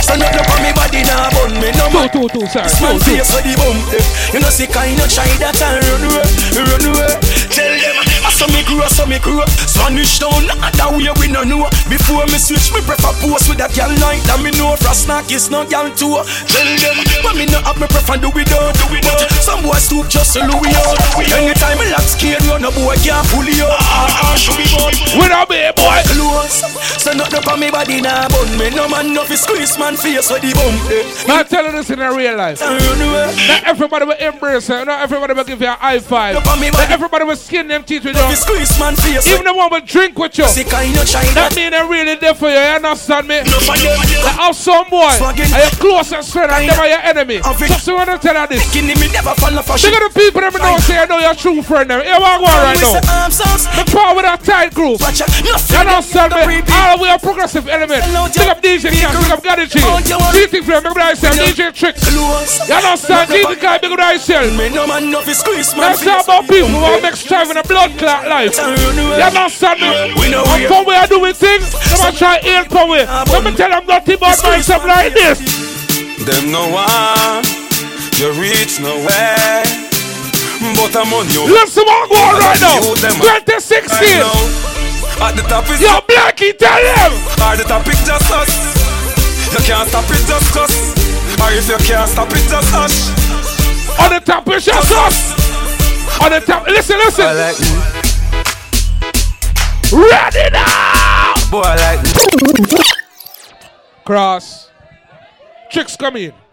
So nothing me body now, bun me. No man. Two, two, two, sorry. Man Two, two. face with the bump. eh. You know see kind of shy that and run away. Run away. Tell them. I saw me grow, saw me grow. Spanish not that way we no know. Before me switch, me prefer post with a gal like that. Me know frost snack is no gal too. Tell them, but me no have me prefer do it out, do it out. Some boys stoop just to Louis out. Anytime me lock skate, run a boy can't pull you out. Ah, ah, show me boy. With a big boy. Close. So nothing for me body now, bun me. No man no fi squeeze man face with the bump. Now I'm telling this in a real life. And. Not everybody will embrace it. Not everybody will give you a high five. Not everybody will skin them teeth with you. squeeze man face. Even the one will drink with you. See kind of shy That mean they really there for you. You understand me? No for them. Like have some boy. Are your closest friend and them are your enemy. Just want to tell her this. Kidding me never fall off a Think of the people that know say I know your true friend. Them. Here what I go right now. The power with a tight group. Watch out. No You me? All we are progressive element. Pick up DJ Cash, pick up Gaddy G. GT Flame, big up the ICL. DJ Trick. You understand? GT Kai, big up the ICL. Me no man no fi squeeze man Let's talk about people who want to make strive in a blood clot life. You understand me? We know And we for where I do with things, them a try heal for me. Let me tell them nothing about myself like this. Them no one, you reach nowhere. But I'm on you. What go on right now. Uh, 2016. right now. At the top is Yo, Blackie, tell them. At the top is just us. You can't stop it just us. Or if you can't stop it just us. On the top is just us. On the top, listen, listen. I like me. Ready now. Boy, I like me. Cross. Chicks come in.